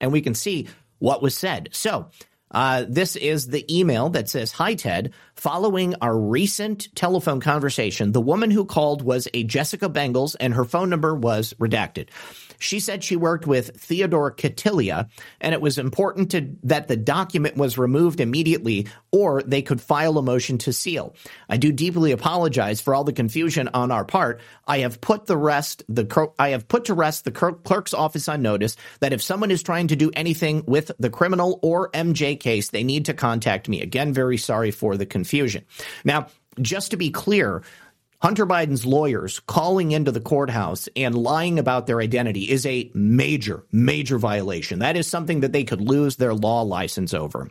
A: and we can see what was said. So, uh, this is the email that says, Hi, Ted. Following our recent telephone conversation, the woman who called was a Jessica Bengels and her phone number was redacted. She said she worked with Theodore Kittila, and it was important to, that the document was removed immediately or they could file a motion to seal. I do deeply apologize for all the confusion on our part. I have put the rest the I have put to rest the clerk's office on notice that if someone is trying to do anything with the criminal or MJ case, they need to contact me. Again, very sorry for the confusion. Now, just to be clear, Hunter Biden's lawyers calling into the courthouse and lying about their identity is a major, major violation. That is something that they could lose their law license over.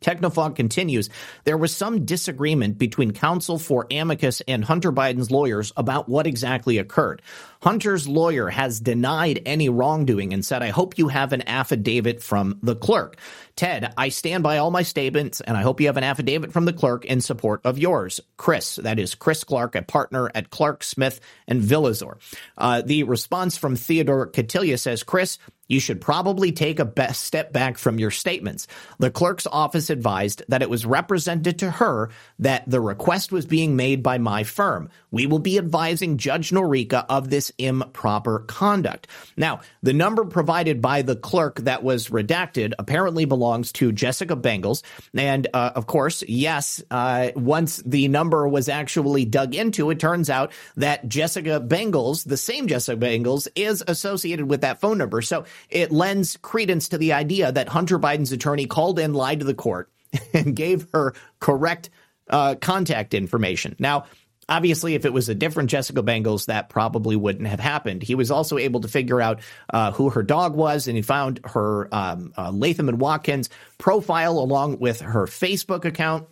A: Technofog continues. There was some disagreement between counsel for amicus and Hunter Biden's lawyers about what exactly occurred. Hunter's lawyer has denied any wrongdoing and said, I hope you have an affidavit from the clerk. Ted, I stand by all my statements and I hope you have an affidavit from the clerk in support of yours. Chris, that is Chris Clark, a partner at Clark Smith and Villazor. Uh, the response from Theodore Kittila says, Chris, you should probably take a step back from your statements. The clerk's office advised that it was represented to her that the request was being made by my firm. We will be advising Judge Noreika of this improper conduct. Now, the number provided by the clerk that was redacted apparently belongs to Jessica Bengels. And uh, of course, yes, uh, once the number was actually dug into, it turns out that Jessica Bengels, the same Jessica Bengels, is associated with that phone number. So it lends credence to the idea that Hunter Biden's attorney called in, lied to the court, (laughs) and gave her correct uh, contact information. Now, Obviously, if it was a different Jessica Bengals, that probably wouldn't have happened. He was also able to figure out uh, who her dog was, and he found her um, uh, Latham and Watkins profile along with her Facebook account.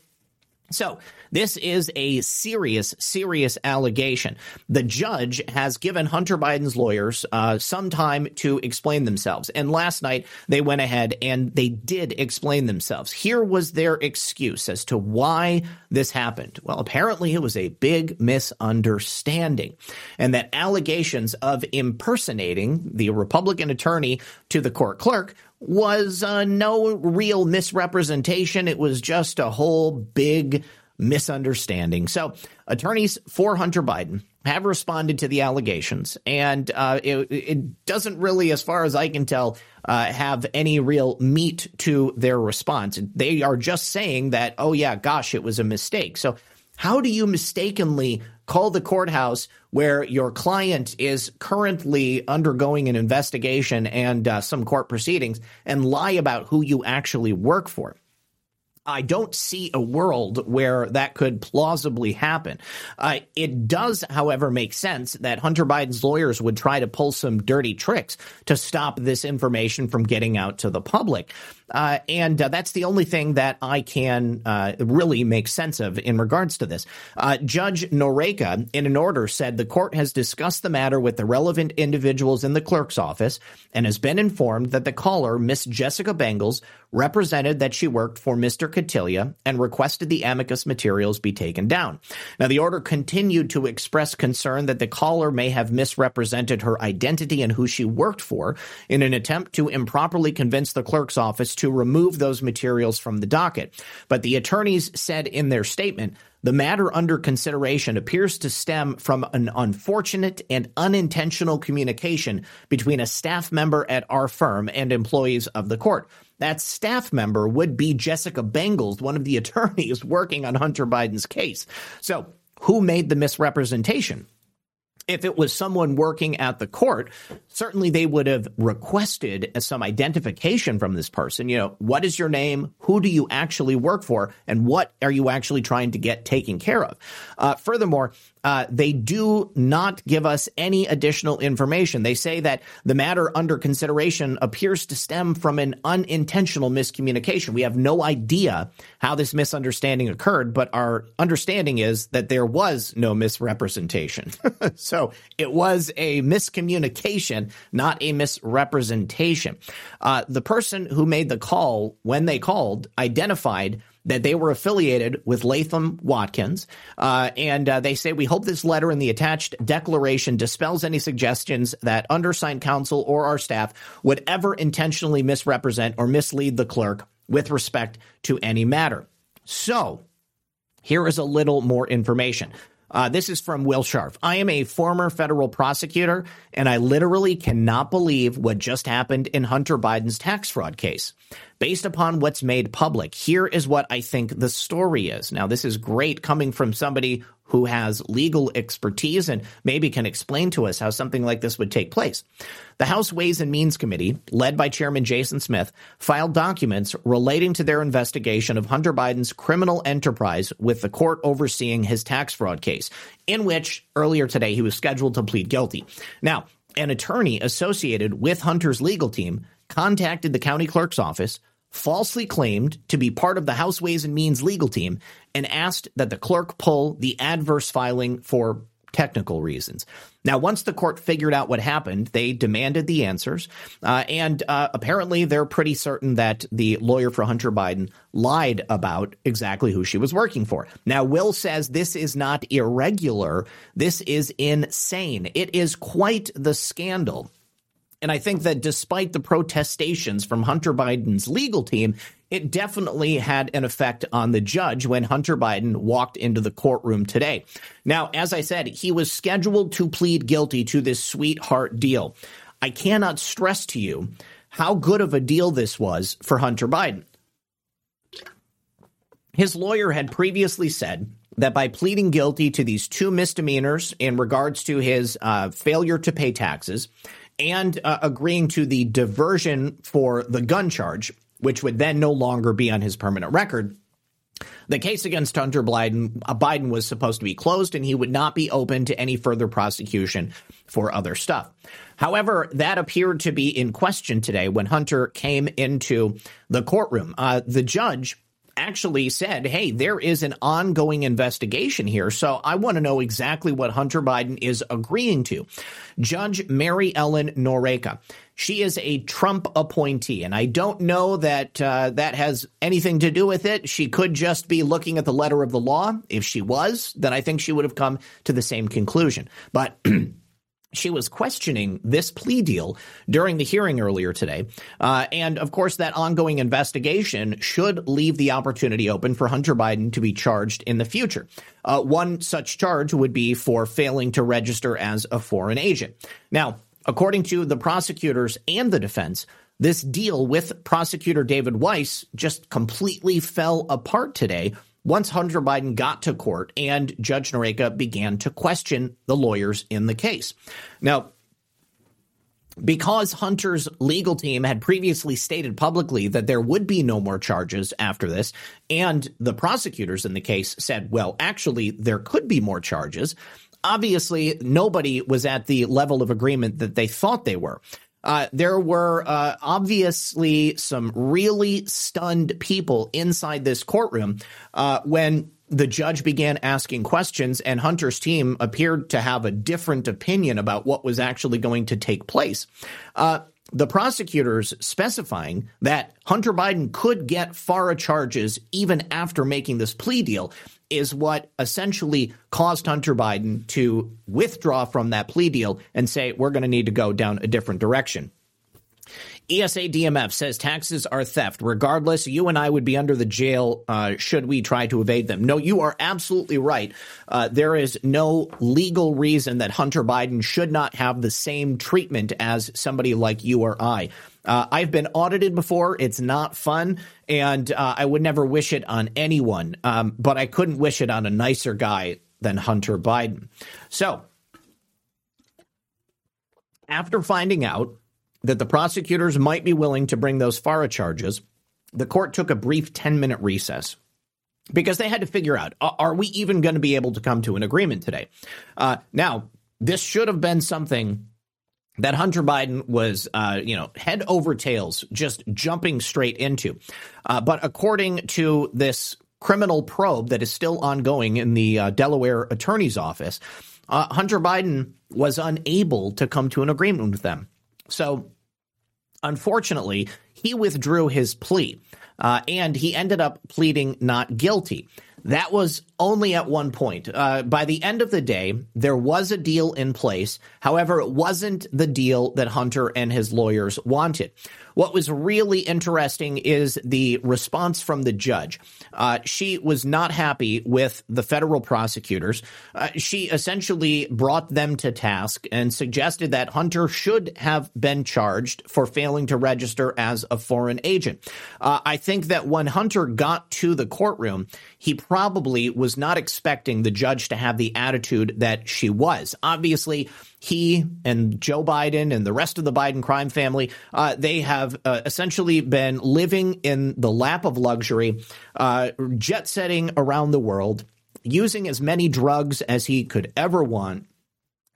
A: So this is a serious, serious allegation. The judge has given Hunter Biden's lawyers uh, some time to explain themselves. And last night they went ahead and they did explain themselves. Here was their excuse as to why this happened. Well, apparently it was a big misunderstanding and that allegations of impersonating the Republican attorney to the court clerk was uh, no real misrepresentation. It was just a whole big misunderstanding. So, attorneys for Hunter Biden have responded to the allegations, and uh, it, it, doesn't really, as far as I can tell, uh, have any real meat to their response. They are just saying that, oh, yeah, gosh, it was a mistake. So, how do you mistakenly call the courthouse where your client is currently undergoing an investigation and uh, some court proceedings and lie about who you actually work for? I don't see a world where that could plausibly happen. Uh, it does, however, make sense that Hunter Biden's lawyers would try to pull some dirty tricks to stop this information from getting out to the public. Uh, and uh, that's the only thing that I can uh, really make sense of in regards to this. Uh, Judge Noreika, in an order, said the court has discussed the matter with the relevant individuals in the clerk's office and has been informed that the caller, Miss Jessica Bengels, represented that she worked for Mr. Kittila and requested the amicus materials be taken down. Now, the order continued to express concern that the caller may have misrepresented her identity and who she worked for in an attempt to improperly convince the clerk's office to remove those materials from the docket. But the attorneys said in their statement, the matter under consideration appears to stem from an unfortunate and unintentional communication between a staff member at our firm and employees of the court. That staff member would be Jessica Bengels, one of the attorneys working on Hunter Biden's case. So, who made the misrepresentation? If it was someone working at the court, certainly they would have requested some identification from this person. You know, what is your name? Who do you actually work for? And what are you actually trying to get taken care of? Uh, furthermore, uh, they do not give us any additional information. They say that the matter under consideration appears to stem from an unintentional miscommunication. We have no idea how this misunderstanding occurred, but our understanding is that there was no misrepresentation. (laughs) so it was a miscommunication, not a misrepresentation. Uh, the person who made the call when they called identified that they were affiliated with Latham Watkins. Uh, and uh, they say, We hope this letter and the attached declaration dispels any suggestions that undersigned counsel or our staff would ever intentionally misrepresent or mislead the clerk with respect to any matter. So, here is a little more information. Uh, this is from Will Scharf. I am a former federal prosecutor, and I literally cannot believe what just happened in Hunter Biden's tax fraud case. Based upon what's made public, here is what I think the story is. Now, this is great coming from somebody who has legal expertise and maybe can explain to us how something like this would take place. The House Ways and Means Committee, led by Chairman Jason Smith, filed documents relating to their investigation of Hunter Biden's criminal enterprise with the court overseeing his tax fraud case, in which earlier today he was scheduled to plead guilty. Now, an attorney associated with Hunter's legal team contacted the county clerk's office falsely claimed to be part of the House Ways and Means legal team and asked that the clerk pull the adverse filing for technical reasons. Now, once the court figured out what happened, they demanded the answers, uh, and uh, apparently they're pretty certain that the lawyer for Hunter Biden lied about exactly who she was working for. Now, Will says this is not irregular, this is insane. It is quite the scandal and I think that despite the protestations from Hunter Biden's legal team, it definitely had an effect on the judge when Hunter Biden walked into the courtroom today. Now, as I said, he was scheduled to plead guilty to this sweetheart deal. I cannot stress to you how good of a deal this was for Hunter Biden. His lawyer had previously said that by pleading guilty to these two misdemeanors in regards to his uh, failure to pay taxes and uh, agreeing to the diversion for the gun charge, which would then no longer be on his permanent record. The case against Hunter Biden, uh, Biden was supposed to be closed and he would not be open to any further prosecution for other stuff. However, that appeared to be in question today when Hunter came into the courtroom. Uh, the judge actually said, hey, there is an ongoing investigation here. So I want to know exactly what Hunter Biden is agreeing to. Judge Mary Ellen Noreika. She is a Trump appointee, and I don't know that uh, that has anything to do with it. She could just be looking at the letter of the law. If she was, then I think she would have come to the same conclusion. But (clears throat) she was questioning this plea deal during the hearing earlier today. Uh, and of course, that ongoing investigation should leave the opportunity open for Hunter Biden to be charged in the future. Uh, one such charge would be for failing to register as a foreign agent. Now, according to the prosecutors and the defense, this deal with prosecutor David Weiss just completely fell apart today once Hunter Biden got to court and Judge Noreika began to question the lawyers in the case. Now, because Hunter's legal team had previously stated publicly that there would be no more charges after this, and the prosecutors in the case said, well, actually, there could be more charges, obviously nobody was at the level of agreement that they thought they were. Uh, there were uh, obviously some really stunned people inside this courtroom uh, when the judge began asking questions, and Hunter's team appeared to have a different opinion about what was actually going to take place. Uh, the prosecutors specifying that Hunter Biden could get FARA charges even after making this plea deal is what essentially caused Hunter Biden to withdraw from that plea deal and say, we're going to need to go down a different direction. ESA DMF says taxes are theft. Regardless, you and I would be under the jail uh, should we try to evade them. No, you are absolutely right. Uh, there is no legal reason that Hunter Biden should not have the same treatment as somebody like you or I. Uh, I've been audited before. It's not fun, and uh, I would never wish it on anyone. Um, but I couldn't wish it on a nicer guy than Hunter Biden. So, after finding out that the prosecutors might be willing to bring those FARA charges, the court took a brief 10 minute recess because they had to figure out are we even going to be able to come to an agreement today? Uh, now, this should have been something that Hunter Biden was, uh, you know, head over tails, just jumping straight into. Uh, but according to this criminal probe that is still ongoing in the uh, Delaware attorney's office, uh, Hunter Biden was unable to come to an agreement with them. So, unfortunately, he withdrew his plea uh, and he ended up pleading not guilty. That was only at one point. Uh, by the end of the day, there was a deal in place. However, it wasn't the deal that Hunter and his lawyers wanted. What was really interesting is the response from the judge. Uh, she was not happy with the federal prosecutors. Uh, she essentially brought them to task and suggested that Hunter should have been charged for failing to register as a foreign agent. Uh, I think that when Hunter got to the courtroom, he probably was not expecting the judge to have the attitude that she was. Obviously, he and Joe Biden and the rest of the Biden crime family, uh, they have uh, essentially been living in the lap of luxury, uh, jet setting around the world, using as many drugs as he could ever want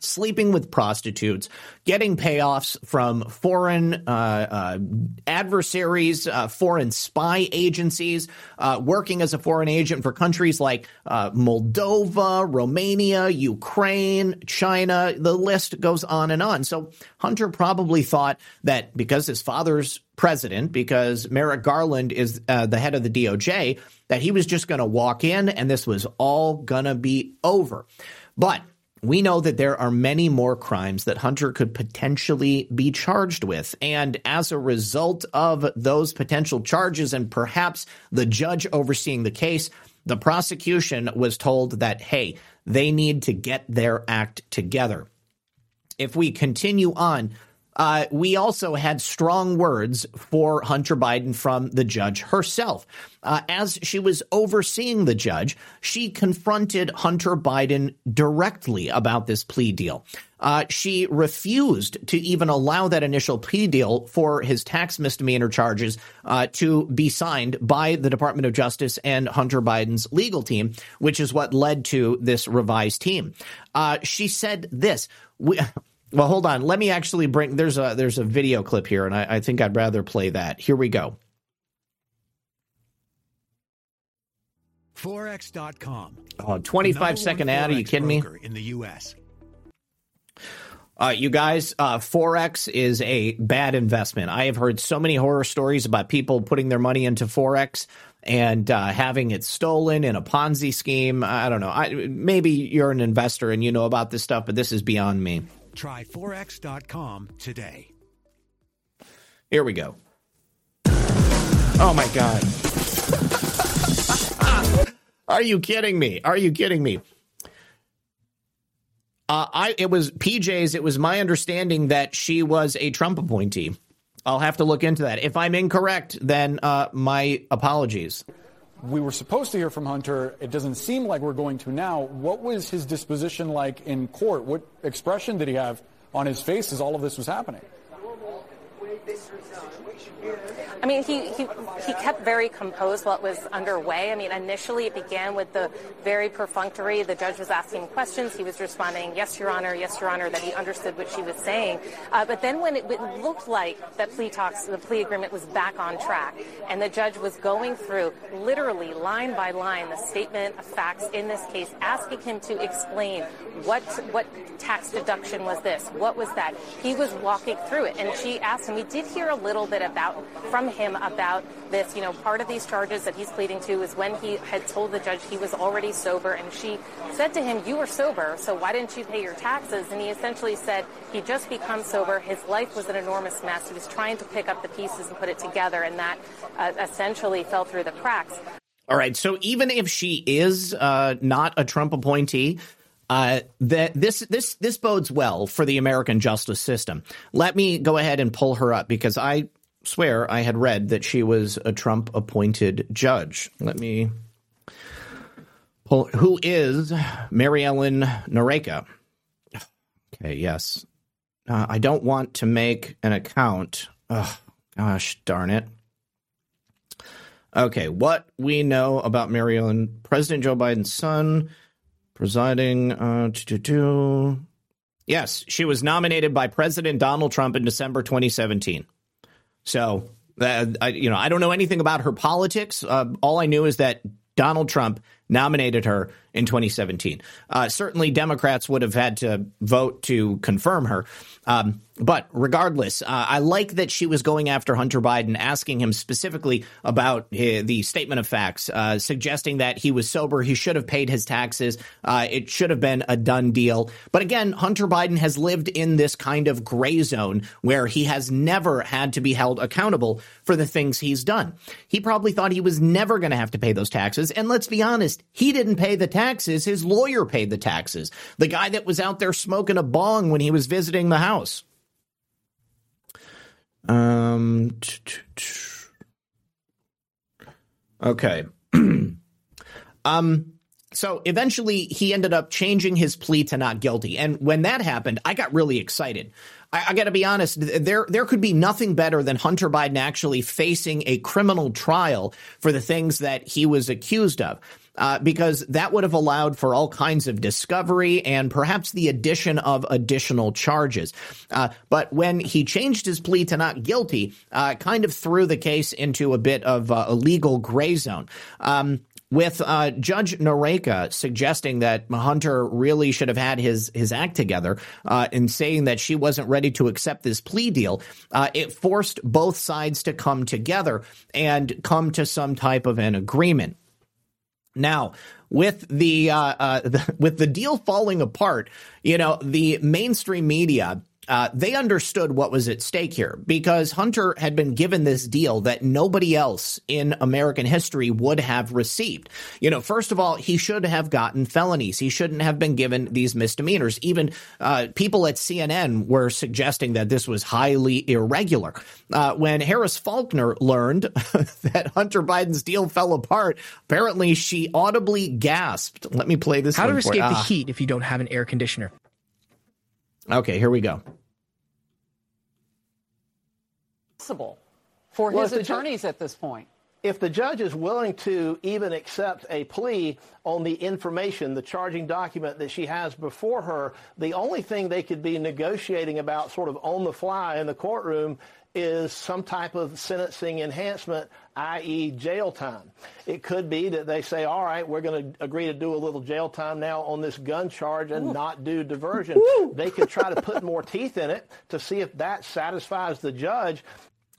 A: sleeping with prostitutes, getting payoffs from foreign uh, uh, adversaries, uh, foreign spy agencies, uh, working as a foreign agent for countries like uh, Moldova, Romania, Ukraine, China. The list goes on and on. So Hunter probably thought that because his father's president, because Merrick Garland is uh, the head of the DOJ, that he was just going to walk in and this was all going to be over. But we know that there are many more crimes that Hunter could potentially be charged with. And as a result of those potential charges and perhaps the judge overseeing the case, the prosecution was told that, hey, they need to get their act together. If we continue on, uh, we also had strong words for Hunter Biden from the judge herself. Uh, as she was overseeing the judge, she confronted Hunter Biden directly about this plea deal. Uh, she refused to even allow that initial plea deal for his tax misdemeanor charges uh, to be signed by the Department of Justice and Hunter Biden's legal team, which is what led to this revised team. Uh, she said this. We, well, hold on. Let me actually bring. There's a there's a video clip here, and I, I think I'd rather play that. Here we go.
G: Forex.com.
A: Oh, 25 second ad. Are you kidding me?
G: In the U.S.
A: Uh, you guys, uh, Forex is a bad investment. I have heard so many horror stories about people putting their money into Forex and uh, having it stolen in a Ponzi scheme. I don't know. I, maybe you're an investor and you know about this stuff, but this is beyond me.
G: Try Forex.com today.
A: Here we go. Oh my God. (laughs) Are you kidding me? Are you kidding me? Uh, I it was PJ's. It was my understanding that she was a Trump appointee. I'll have to look into that. If I'm incorrect, then uh, my apologies.
H: We were supposed to hear from Hunter. It doesn't seem like we're going to now. What was his disposition like in court? What expression did he have on his face as all of this was happening?
I: I mean, he, he, he kept very composed while it was underway. I mean, initially it began with the very perfunctory. The judge was asking questions. He was responding, yes, Your Honor, yes, Your Honor, that he understood what she was saying. Uh, but then when it, it, looked like that plea talks, the plea agreement was back on track, and the judge was going through literally line by line the statement of facts in this case, asking him to explain what, what tax deduction was this? What was that? He was walking through it, and she asked him, we did hear a little bit about, from him about this. You know, part of these charges that he's pleading to is when he had told the judge he was already sober, and she said to him, "You were sober, so why didn't you pay your taxes?" And he essentially said he just become sober. His life was an enormous mess. He was trying to pick up the pieces and put it together, and that uh, essentially fell through the cracks.
A: All right. So even if she is uh, not a Trump appointee, uh, that this this this bodes well for the American justice system. Let me go ahead and pull her up because I swear I had read that she was a Trump appointed judge. Let me pull. Who is Mary Ellen Noreika? Okay, yes. Uh, I don't want to make an account. Oh, gosh darn it. Okay, what we know about Mary Ellen, President Joe Biden's son, presiding. Uh, yes, she was nominated by President Donald Trump in December 2017. So, uh, I, you know, I don't know anything about her politics. Uh, all I knew is that Donald Trump nominated her in 2017. Uh, certainly, Democrats would have had to vote to confirm her. Um, but regardless, uh, I like that she was going after Hunter Biden, asking him specifically about his, the statement of facts, uh, suggesting that he was sober, he should have paid his taxes, uh, it should have been a done deal. But again, Hunter Biden has lived in this kind of gray zone where he has never had to be held accountable for the things he's done. He probably thought he was never going to have to pay those taxes. And let's be honest, he didn't pay the taxes. His lawyer paid the taxes. The guy that was out there smoking a bong when he was visiting the house. Um. Okay. (clears throat) um. So eventually, he ended up changing his plea to not guilty, and when that happened, I got really excited. I, I got to be honest. There, there could be nothing better than Hunter Biden actually facing a criminal trial for the things that he was accused of uh, because that would have allowed for all kinds of discovery and perhaps the addition of additional charges. Uh, but when he changed his plea to not guilty, uh, kind of threw the case into a bit of a legal gray zone. Um, with uh, Judge Noreika suggesting that Hunter really should have had his his act together uh, in saying that she wasn't ready to accept this plea deal, uh, it forced both sides to come together and come to some type of an agreement. Now, with the, uh, uh, the, (laughs) with the deal falling apart, you know, the mainstream media uh, they understood what was at stake here because Hunter had been given this deal that nobody else in American history would have received. You know, first of all, he should have gotten felonies. He shouldn't have been given these misdemeanors. Even uh, people at CNN were suggesting that this was highly irregular. Uh, when Harris Faulkner learned (laughs) that Hunter Biden's deal fell apart, apparently she audibly gasped. Let me play this.
J: How to escape the ah. heat if you don't have an air conditioner?
A: Okay, here we go.
K: Possible for well, his attorneys at this point.
L: If the judge is willing to even accept a plea on the information, the charging document that she has before her, the only thing they could be negotiating about sort of on the fly in the courtroom is some type of sentencing enhancement, i.e., jail time. It could be that they say, all right, we're going to agree to do a little jail time now on this gun charge and Ooh. not do diversion. Ooh. They could try to put more teeth in it to see if that satisfies the judge.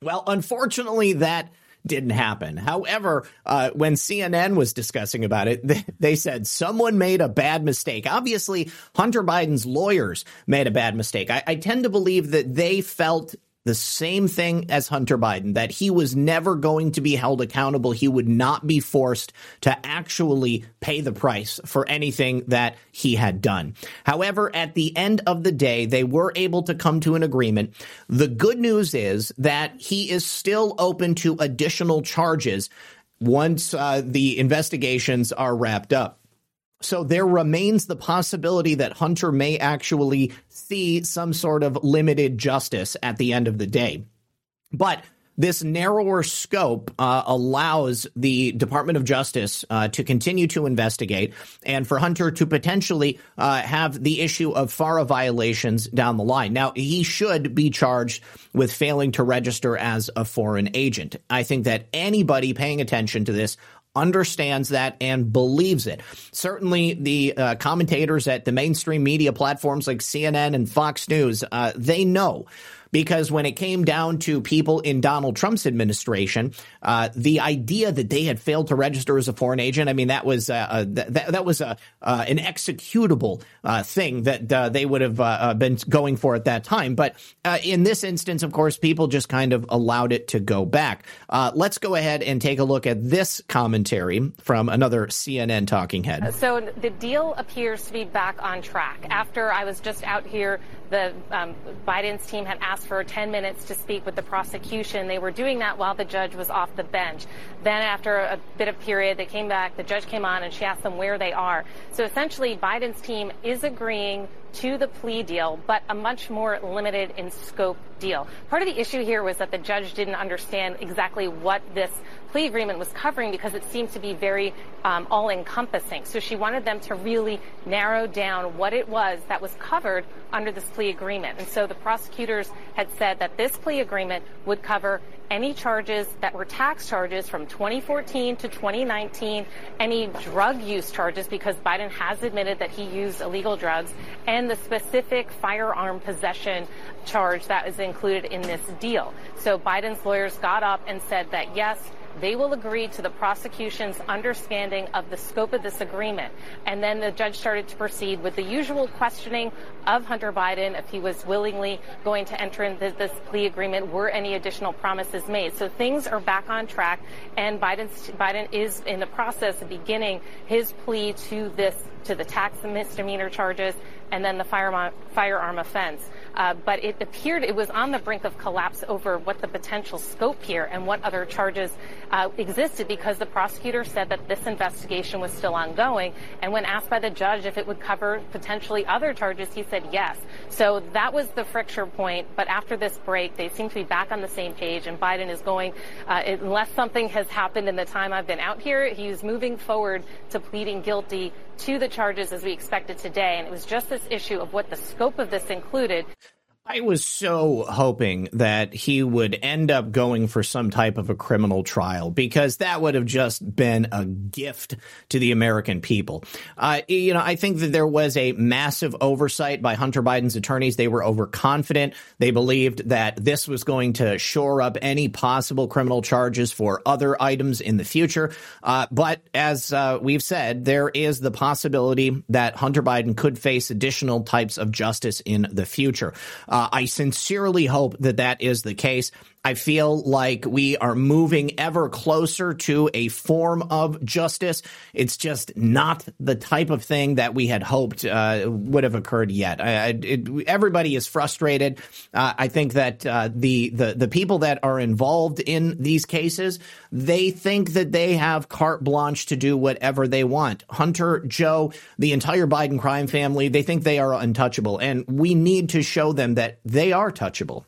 A: Well, unfortunately, that didn't happen. However, uh, when CNN was discussing about it, (laughs) they, they said someone made a bad mistake. Obviously, Hunter Biden's lawyers made a bad mistake. I, I tend to believe that they felt the same thing as Hunter Biden, that he was never going to be held accountable. He would not be forced to actually pay the price for anything that he had done. However, at the end of the day, they were able to come to an agreement. The good news is that he is still open to additional charges once uh, the investigations are wrapped up. So there remains the possibility that Hunter may actually see some sort of limited justice at the end of the day. But this narrower scope uh, allows the Department of Justice uh, to continue to investigate and for Hunter to potentially uh, have the issue of FARA violations down the line. Now, he should be charged with failing to register as a foreign agent. I think that anybody paying attention to this understands that and believes it. Certainly, the uh, commentators at the mainstream media platforms like CNN and Fox News, uh, they know because when it came down to people in Donald Trump's administration, uh, the idea that they had failed to register as a foreign agent, I mean, that was uh, uh that, that was a uh, an executable uh, thing that uh, they would have been going for at that time. But in this instance, of course, people just kind of allowed it to go back. let's go ahead and take a look at this commentary from another CNN talking head.
I: So the deal appears to be back on track. After I was just out here the um, Biden's team had asked for 10 minutes to speak with the prosecution. They were doing that while the judge was off the bench. Then after a bit of period, they came back, the judge came on and she asked them where they are. So essentially, Biden's team is agreeing to the plea deal, but a much more limited in scope deal. Part of the issue here was that the judge didn't understand exactly what this plea agreement was covering because it seemed to be very um, all encompassing. So she wanted them to really narrow down what it was that was covered under this plea agreement. And so the prosecutors had said that this plea agreement would cover any charges that were tax charges from 2014 to 2019, any drug use charges because Biden has admitted that he used illegal drugs, and the specific firearm possession charge that is included in this deal. So Biden's lawyers got up and said that yes, they will agree to the prosecution's understanding of the scope of this agreement. And then the judge started to proceed with the usual questioning of Hunter Biden if he was willingly going to enter into this plea agreement, were any additional promises made. So things are back on track, and Biden's, Biden is in the process of beginning his plea to this to the tax misdemeanor charges and then the firearm, firearm offense. Uh, but it appeared it was on the brink of collapse over what the potential scope here and what other charges uh, existed because the prosecutor said that this investigation was still ongoing. And when asked by the judge if it would cover potentially other charges, he said yes. So that was the friction point. But after this break, they seem to be back on the same page, and Biden is going, uh, unless something has happened in the time I've been out here, he's moving forward to pleading guilty to the charges as we expected today. And it was just this issue of what the scope of this included.
A: I was so hoping that he would end up going for some type of a criminal trial because that would have just been a gift to the American people. Uh, you know, I think that there was a massive oversight by Hunter Biden's attorneys. They were overconfident. They believed that this was going to shore up any possible criminal charges for other items in the future. Uh, but as uh, we've said, there is the possibility that Hunter Biden could face additional types of justice in the future. Uh, I sincerely hope that that is the case. I feel like we are moving ever closer to a form of justice. It's just not the type of thing that we had hoped uh, would have occurred yet. I, it, everybody is frustrated. Uh, I think that uh, the, the the people that are involved in these cases they think that they have carte blanche to do whatever they want. Hunter, Joe, the entire Biden crime family, they think they are untouchable, and we need to show them that they are touchable.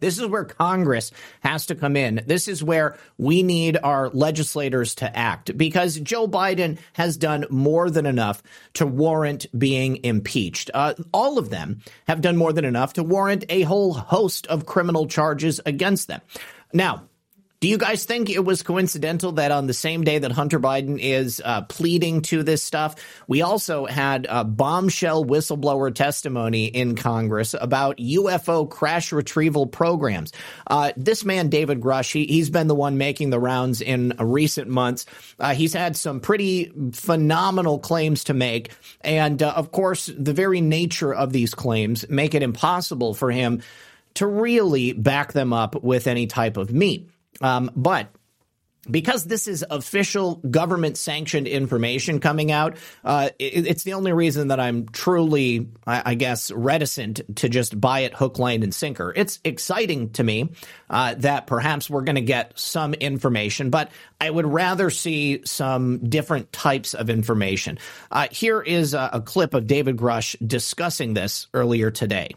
A: This is where Congress has to come in. This is where we need our legislators to act because Joe Biden has done more than enough to warrant being impeached. Uh, all of them have done more than enough to warrant a whole host of criminal charges against them. Now, Do you guys think it was coincidental that on the same day that Hunter Biden is uh, pleading to this stuff, we also had a bombshell whistleblower testimony in Congress about UFO crash retrieval programs? Uh, this man, David Grusch, he, has been the one making the rounds in recent months. Uh, he's had some pretty phenomenal claims to make. And uh, of course, the very nature of these claims make it impossible for him to really back them up with any type of meat. Um, but because this is official government sanctioned information coming out, uh, it, it's the only reason that I'm truly, I, I, guess, reticent to just buy it hook, line, and sinker. It's exciting to me uh, that perhaps we're going to get some information, but I would rather see some different types of information. Uh, here is a, a clip of David Grusch discussing this earlier today.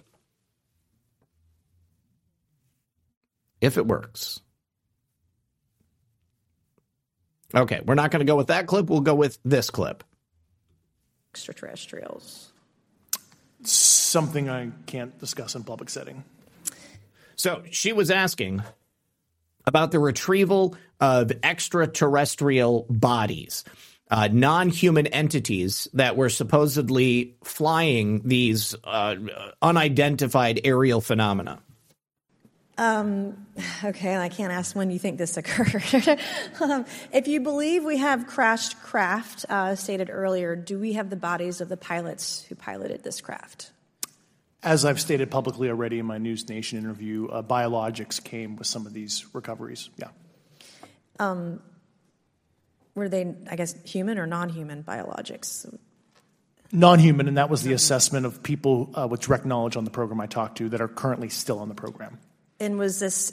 A: If it works. Okay, we're not going to go with that clip. We'll go with this clip.
M: Extraterrestrials.
N: Something I can't discuss in public setting.
A: So she was asking about the retrieval of extraterrestrial bodies, uh, non human entities that were supposedly flying these uh, unidentified aerial phenomena.
M: Um, okay, I can't ask when you think this occurred. (laughs) um, if you believe we have crashed craft, uh, stated earlier, do we have the bodies of the pilots who piloted this craft?
N: As I've stated publicly already in my News Nation interview, uh, biologics came with some of these recoveries. Yeah.
M: Um, were they, I guess, human or non human biologics?
N: Non human, and that was the assessment of people uh, with direct knowledge on the program I talked to that are currently still on the program.
M: And was this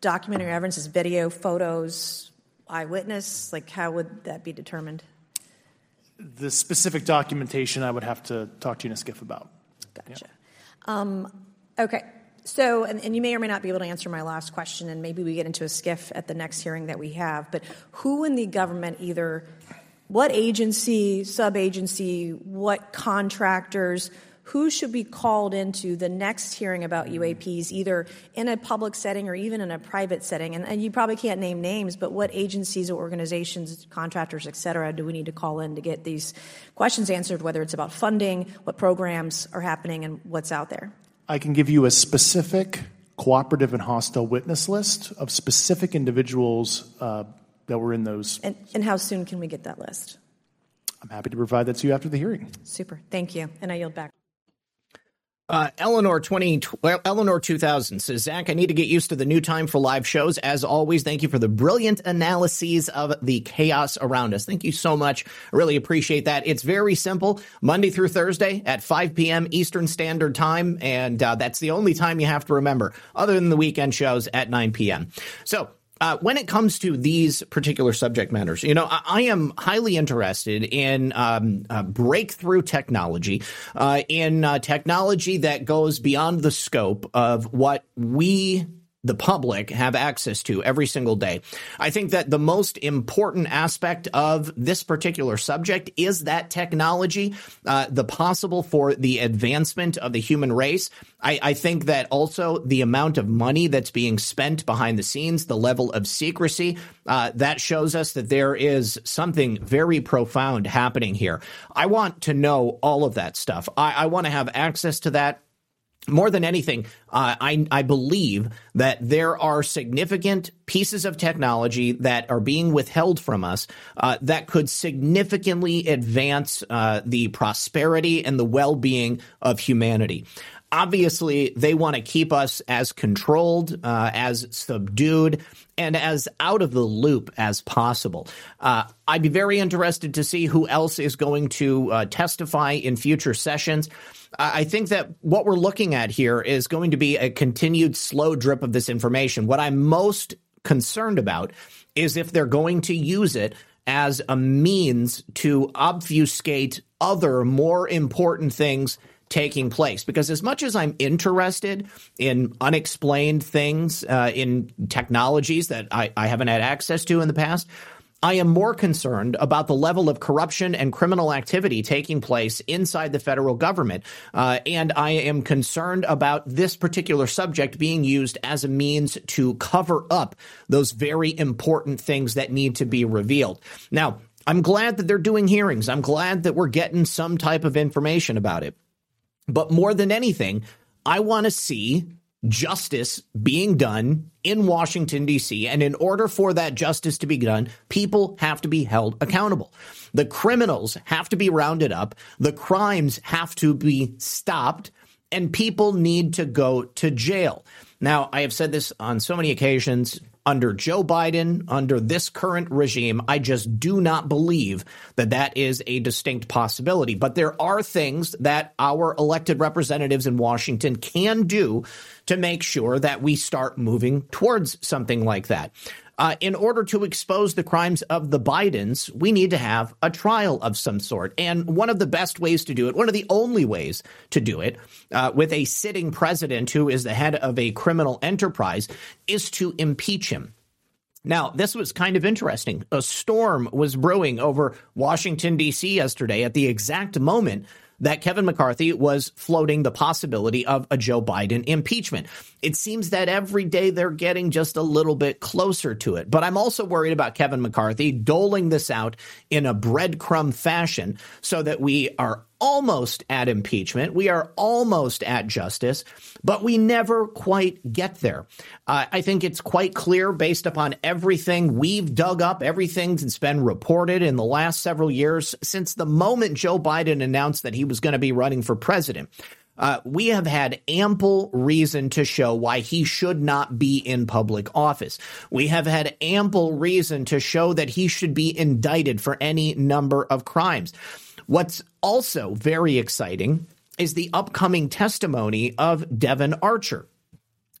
M: documentary evidence, this video, photos, eyewitness? Like, how would that be determined?
N: The specific documentation I would have to talk to you in a SCIF about.
M: Gotcha. Yeah. Um, okay. So, and, and, you may or may not be able to answer my last question, and maybe we get into a SCIF at the next hearing that we have. But who in the government, either what agency, sub agency, what contractors, who should be called into the next hearing about UAPs, either in a public setting or even in a private setting? And, and you probably can't name names, but what agencies or organizations, contractors, et cetera, do we need to call in to get these questions answered, whether it's about funding, what programs are happening, and what's out there?
N: I can give you a specific cooperative and hostile witness list of specific individuals uh, that were in those.
M: And, and how soon can we get that list?
N: I'm happy to provide that to you after the hearing.
M: Super. Thank you. And I yield back.
A: Uh, Eleanor twenty well, Eleanor two thousand says Zak, I need to get used to the new time for live shows. As always, thank you for the brilliant analyses of the chaos around us. Thank you so much. I really appreciate that. It's very simple. Monday through Thursday at five p.m. Eastern Standard Time, and uh, that's the only time you have to remember, other than the weekend shows at nine p.m. So uh, when it comes to these particular subject matters, you know, I, I am highly interested in um, uh, breakthrough technology, uh, in uh, technology that goes beyond the scope of what we the public have access to every single day. I think that the most important aspect of this particular subject is that technology, uh, the possible for the advancement of the human race. I, I, think that also the amount of money that's being spent behind the scenes, the level of secrecy, uh, that shows us that there is something very profound happening here. I want to know all of that stuff. I, I want to have access to that more than anything, uh, I, I believe that there are significant pieces of technology that are being withheld from us uh, that could significantly advance uh, the prosperity and the well being of humanity. Obviously, they want to keep us as controlled, uh, as subdued, and as out of the loop as possible. Uh, I'd be very interested to see who else is going to uh, testify in future sessions. I think that what we're looking at here is going to be a continued slow drip of this information. What I'm most concerned about is if they're going to use it as a means to obfuscate other more important things taking place. Because as much as I'm interested in unexplained things, uh, in technologies that I, I haven't had access to in the past, I am more concerned about the level of corruption and criminal activity taking place inside the federal government. Uh, and I am concerned about this particular subject being used as a means to cover up those very important things that need to be revealed. Now, I'm glad that they're doing hearings. I'm glad that we're getting some type of information about it. But more than anything, I want to see justice being done in Washington, D.C. And in order for that justice to be done, people have to be held accountable. The criminals have to be rounded up. The crimes have to be stopped and people need to go to jail. Now, I have said this on so many occasions under Joe Biden, under this current regime, I just do not believe that that is a distinct possibility. But there are things that our elected representatives in Washington can do to make sure that we start moving towards something like that. Uh, in order to expose the crimes of the Bidens, we need to have a trial of some sort. And one of the best ways to do it, one of the only ways to do it, uh, with a sitting president who is the head of a criminal enterprise, is to impeach him. Now, this was kind of interesting. A storm was brewing over Washington, D.C. yesterday at the exact moment that Kevin McCarthy was floating the possibility of a Joe Biden impeachment. It seems that every day they're getting just a little bit closer to it. But I'm also worried about Kevin McCarthy doling this out in a breadcrumb fashion so that we are almost at impeachment. We are almost at justice, but we never quite get there. Uh, I think it's quite clear based upon everything we've dug up, everything that's been reported in the last several years since the moment Joe Biden announced that he was going to be running for president. Uh, we have had ample reason to show why he should not be in public office. We have had ample reason to show that he should be indicted for any number of crimes. What's also very exciting is the upcoming testimony of Devon Archer.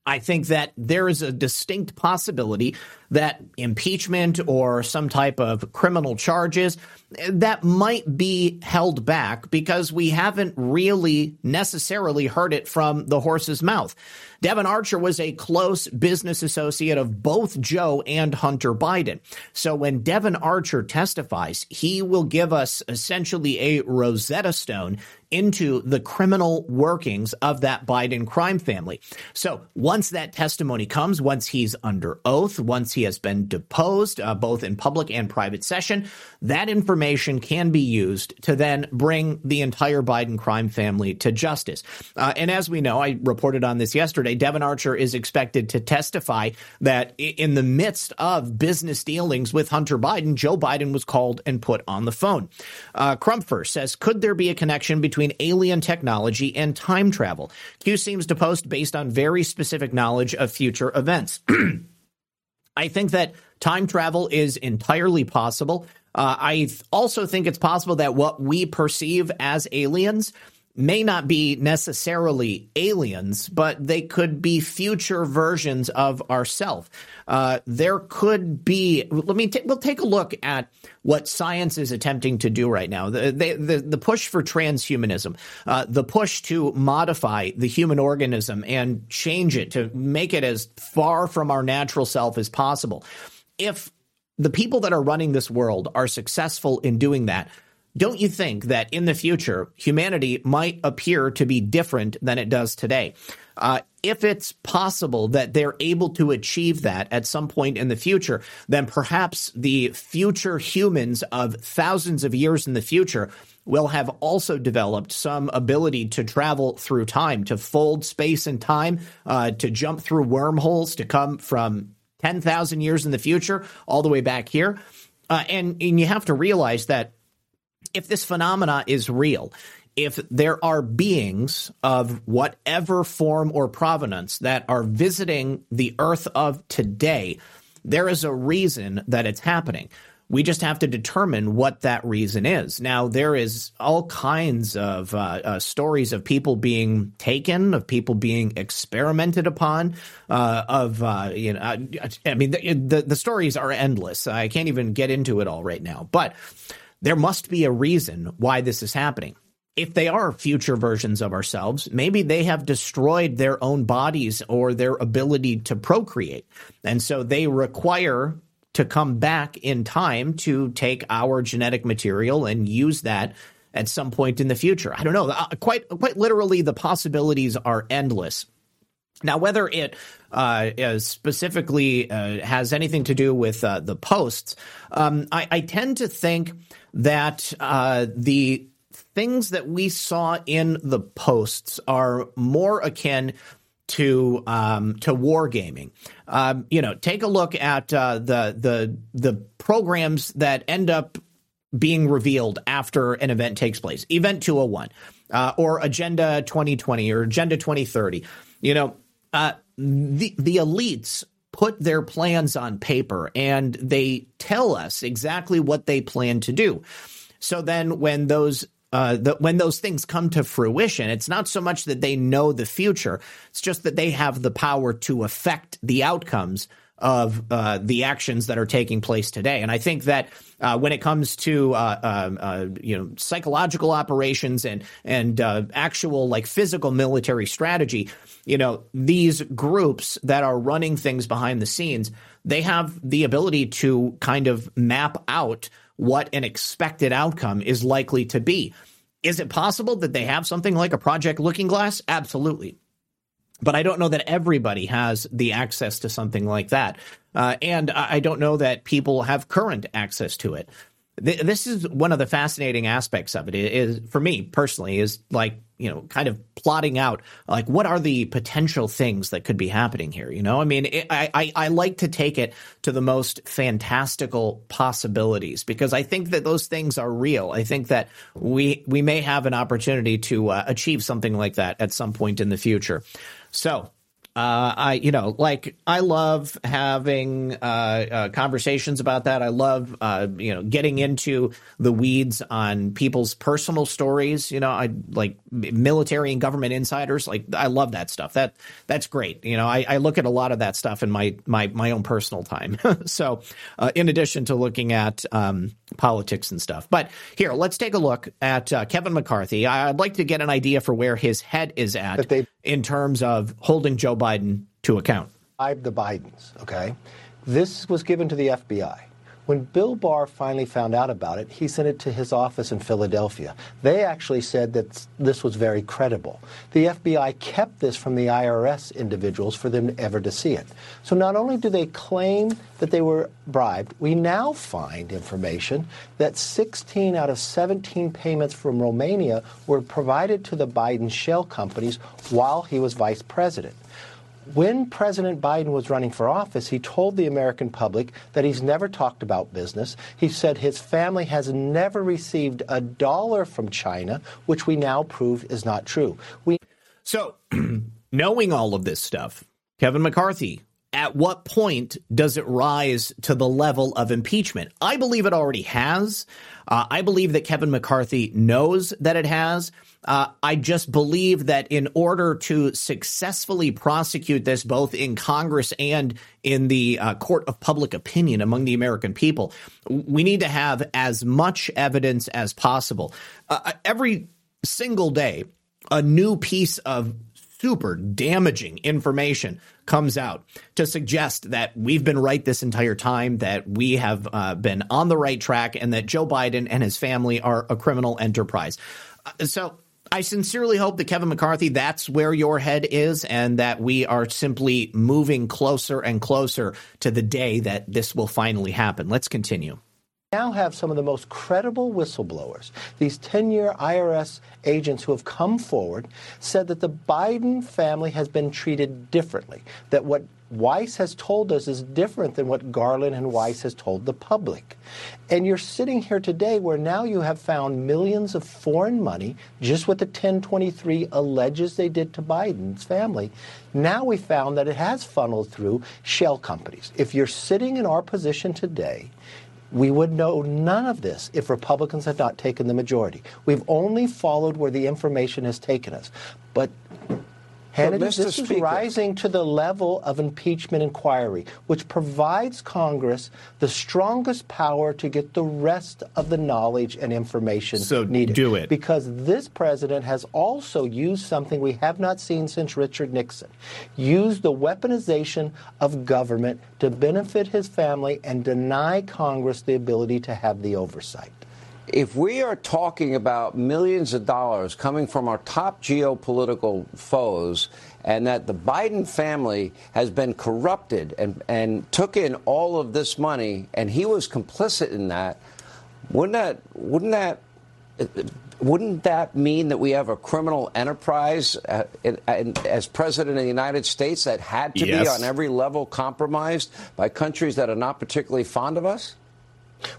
A: I think that there is a distinct possibility that impeachment or some type of criminal charges that might be held back because we haven't really necessarily heard it from the horse's mouth. Devon Archer was a close business associate of both Joe and Hunter Biden. So when Devon Archer testifies, he will give us essentially a Rosetta Stone into the criminal workings of that Biden crime family. So once that testimony comes, once he's under oath, once he has been deposed, uh, both in public and private session, that information can be used to then bring the entire Biden crime family to justice. Uh, and as we know, I reported on this yesterday, Devon Archer is expected to testify that in the midst of business dealings with Hunter Biden, Joe Biden was called and put on the phone. Uh, Crumpfer says, could there be a connection between alien technology and time travel? Q seems to post based on very specific knowledge of future events. (clears throat) I think that time travel is entirely possible. Uh, I also think it's possible that what we perceive as aliens may not be necessarily aliens, but they could be future versions of ourselves. Uh, there could be. Let me. T- we'll take a look at what science is attempting to do right now. The the, the push for transhumanism, uh, the push to modify the human organism and change it to make it as far from our natural self as possible. If the people that are running this world are successful in doing that don't you think that in the future, humanity might appear to be different than it does today? Uh, if it's possible that they're able to achieve that at some point in the future, then perhaps the future humans of thousands of years in the future will have also developed some ability to travel through time, to fold space and time, uh, to jump through wormholes, to come from 10,000 years in the future all the way back here. Uh, and, and you have to realize that if this phenomena is real, if there are beings of whatever form or provenance that are visiting the earth of today, there is a reason that it's happening. We just have to determine what that reason is. Now, there is all kinds of uh, uh, stories of people being taken, of people being experimented upon, uh, of uh, you know, I mean, the, the the stories are endless. I can't even get into it all right now, but there must be a reason why this is happening. If they are future versions of ourselves, maybe they have destroyed their own bodies or their ability to procreate. And so they require to come back in time to take our genetic material and use that at some point in the future. I don't know. Uh, quite quite literally, the possibilities are endless. Now, whether it uh, specifically uh, has anything to do with uh, the posts, um, I, I, tend to think that uh, the things that we saw in the posts are more akin to um, to wargaming. Um, you know, take a look at uh, the the the programs that end up being revealed after an event takes place, Event 201, uh, or Agenda 2020 or Agenda 2030. You know, uh, the the elites put their plans on paper and they tell us exactly what they plan to do. So then, when those uh, the, when those things come to fruition, it's not so much that they know the future; it's just that they have the power to affect the outcomes of uh, the actions that are taking place today. And I think that uh, when it comes to uh, um, uh you know psychological operations and and uh, actual like physical military strategy, you know these groups that are running things behind the scenes, they have the ability to kind of map out what an expected outcome is likely to be. Is it possible that they have something like a Project Looking Glass? Absolutely but I don't know that everybody has the access to something like that. Uh, and I don't know that people have current access to it. This is one of the fascinating aspects of it. Is for me personally is like you know kind of plotting out like what are the potential things that could be happening here. You know, I mean, it, I, I I like to take it to the most fantastical possibilities because I think that those things are real. I think that we we may have an opportunity to uh, achieve something like that at some point in the future. So uh, I, you know, like I love having uh, uh, conversations about that. I love, uh, you know, getting into the weeds on people's personal stories. You know, I like military and government insiders. Like I love that stuff. That that's great. You know, I, I look at a lot of that stuff in my my my own personal time. (laughs) so, uh, in addition to looking at um, politics and stuff, but here let's take a look at uh, Kevin McCarthy. I'd like to get an idea for where his head is at in terms of holding Joe Biden Biden to account.
O: The Bidens, okay? This was given to the FBI. When Bill Barr finally found out about it, he sent it to his office in Philadelphia. They actually said that this was very credible. The FBI kept this from the IRS individuals for them ever to see it. So not only do they claim that they were bribed, we now find information that 16 out of 17 payments from Romania were provided to the Biden shell companies while he was vice president when President Biden was running for office, he told the American public that he's never talked about business. He said his family has never received a dollar from China, which we now prove is not true. We
A: So, (clears throat) knowing all of this stuff, Kevin McCarthy, at what point does it rise to the level of impeachment? I believe it already has. Uh, I believe that Kevin McCarthy knows that it has. Uh, I just believe that in order to successfully prosecute this, both in Congress and in the uh, court of public opinion among the American people, we need to have as much evidence as possible. Uh, uh every single day, a new piece of super damaging information comes out to suggest that we've been right this entire time, that we have uh, been on the right track, and that Joe Biden and his family are a criminal enterprise. Uh, so I sincerely hope that Kevin McCarthy, that's where your head is, and that we are simply moving closer and closer to the day that this will finally happen. Let's continue
O: now have some of the most credible whistleblowers. These 10 year IRS agents who have come forward said that the Biden family has been treated differently, that what Weiss has told us is different than what Garland and Weiss has told the public. And you're sitting here today where now you have found millions of foreign money, just what the 1023 alleges they did to Biden's family. Now we found that it has funneled through shell companies. If you're sitting in our position today, we would know none of this if Republicans had not taken the majority. We've only followed where the information has taken us. But Hannity, this is
P: Speaker-
O: rising to the level of impeachment inquiry, which provides Congress the strongest power to get the rest of the knowledge and information
A: So
O: needed.
A: do it.
O: Because this president has also used something we have not seen since Richard Nixon, used the weaponization of government to benefit his family and deny Congress the ability to have the oversight.
P: If we are talking about millions of dollars coming from our top geopolitical foes, and that the Biden family has been corrupted and, and took in all of this money, and he was complicit in that, wouldn't that wouldn't that wouldn't that mean that we have a criminal enterprise uh, in, in, as president of the United States that had to
A: Yes.
P: be on every level compromised by countries that are not particularly fond of us?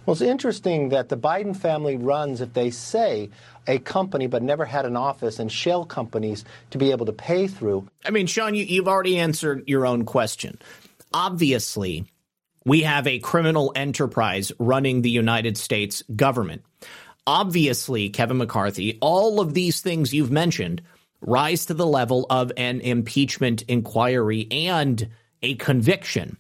O: Well, it's interesting that the Biden family runs, if they say, a company but never had an office and shell companies to be able to pay through.
A: I mean, Sean, you, you've already answered your own question. Obviously, we have a criminal enterprise running the United States government. Obviously, Kevin McCarthy, all of these things you've mentioned rise to the level of an impeachment inquiry and a conviction.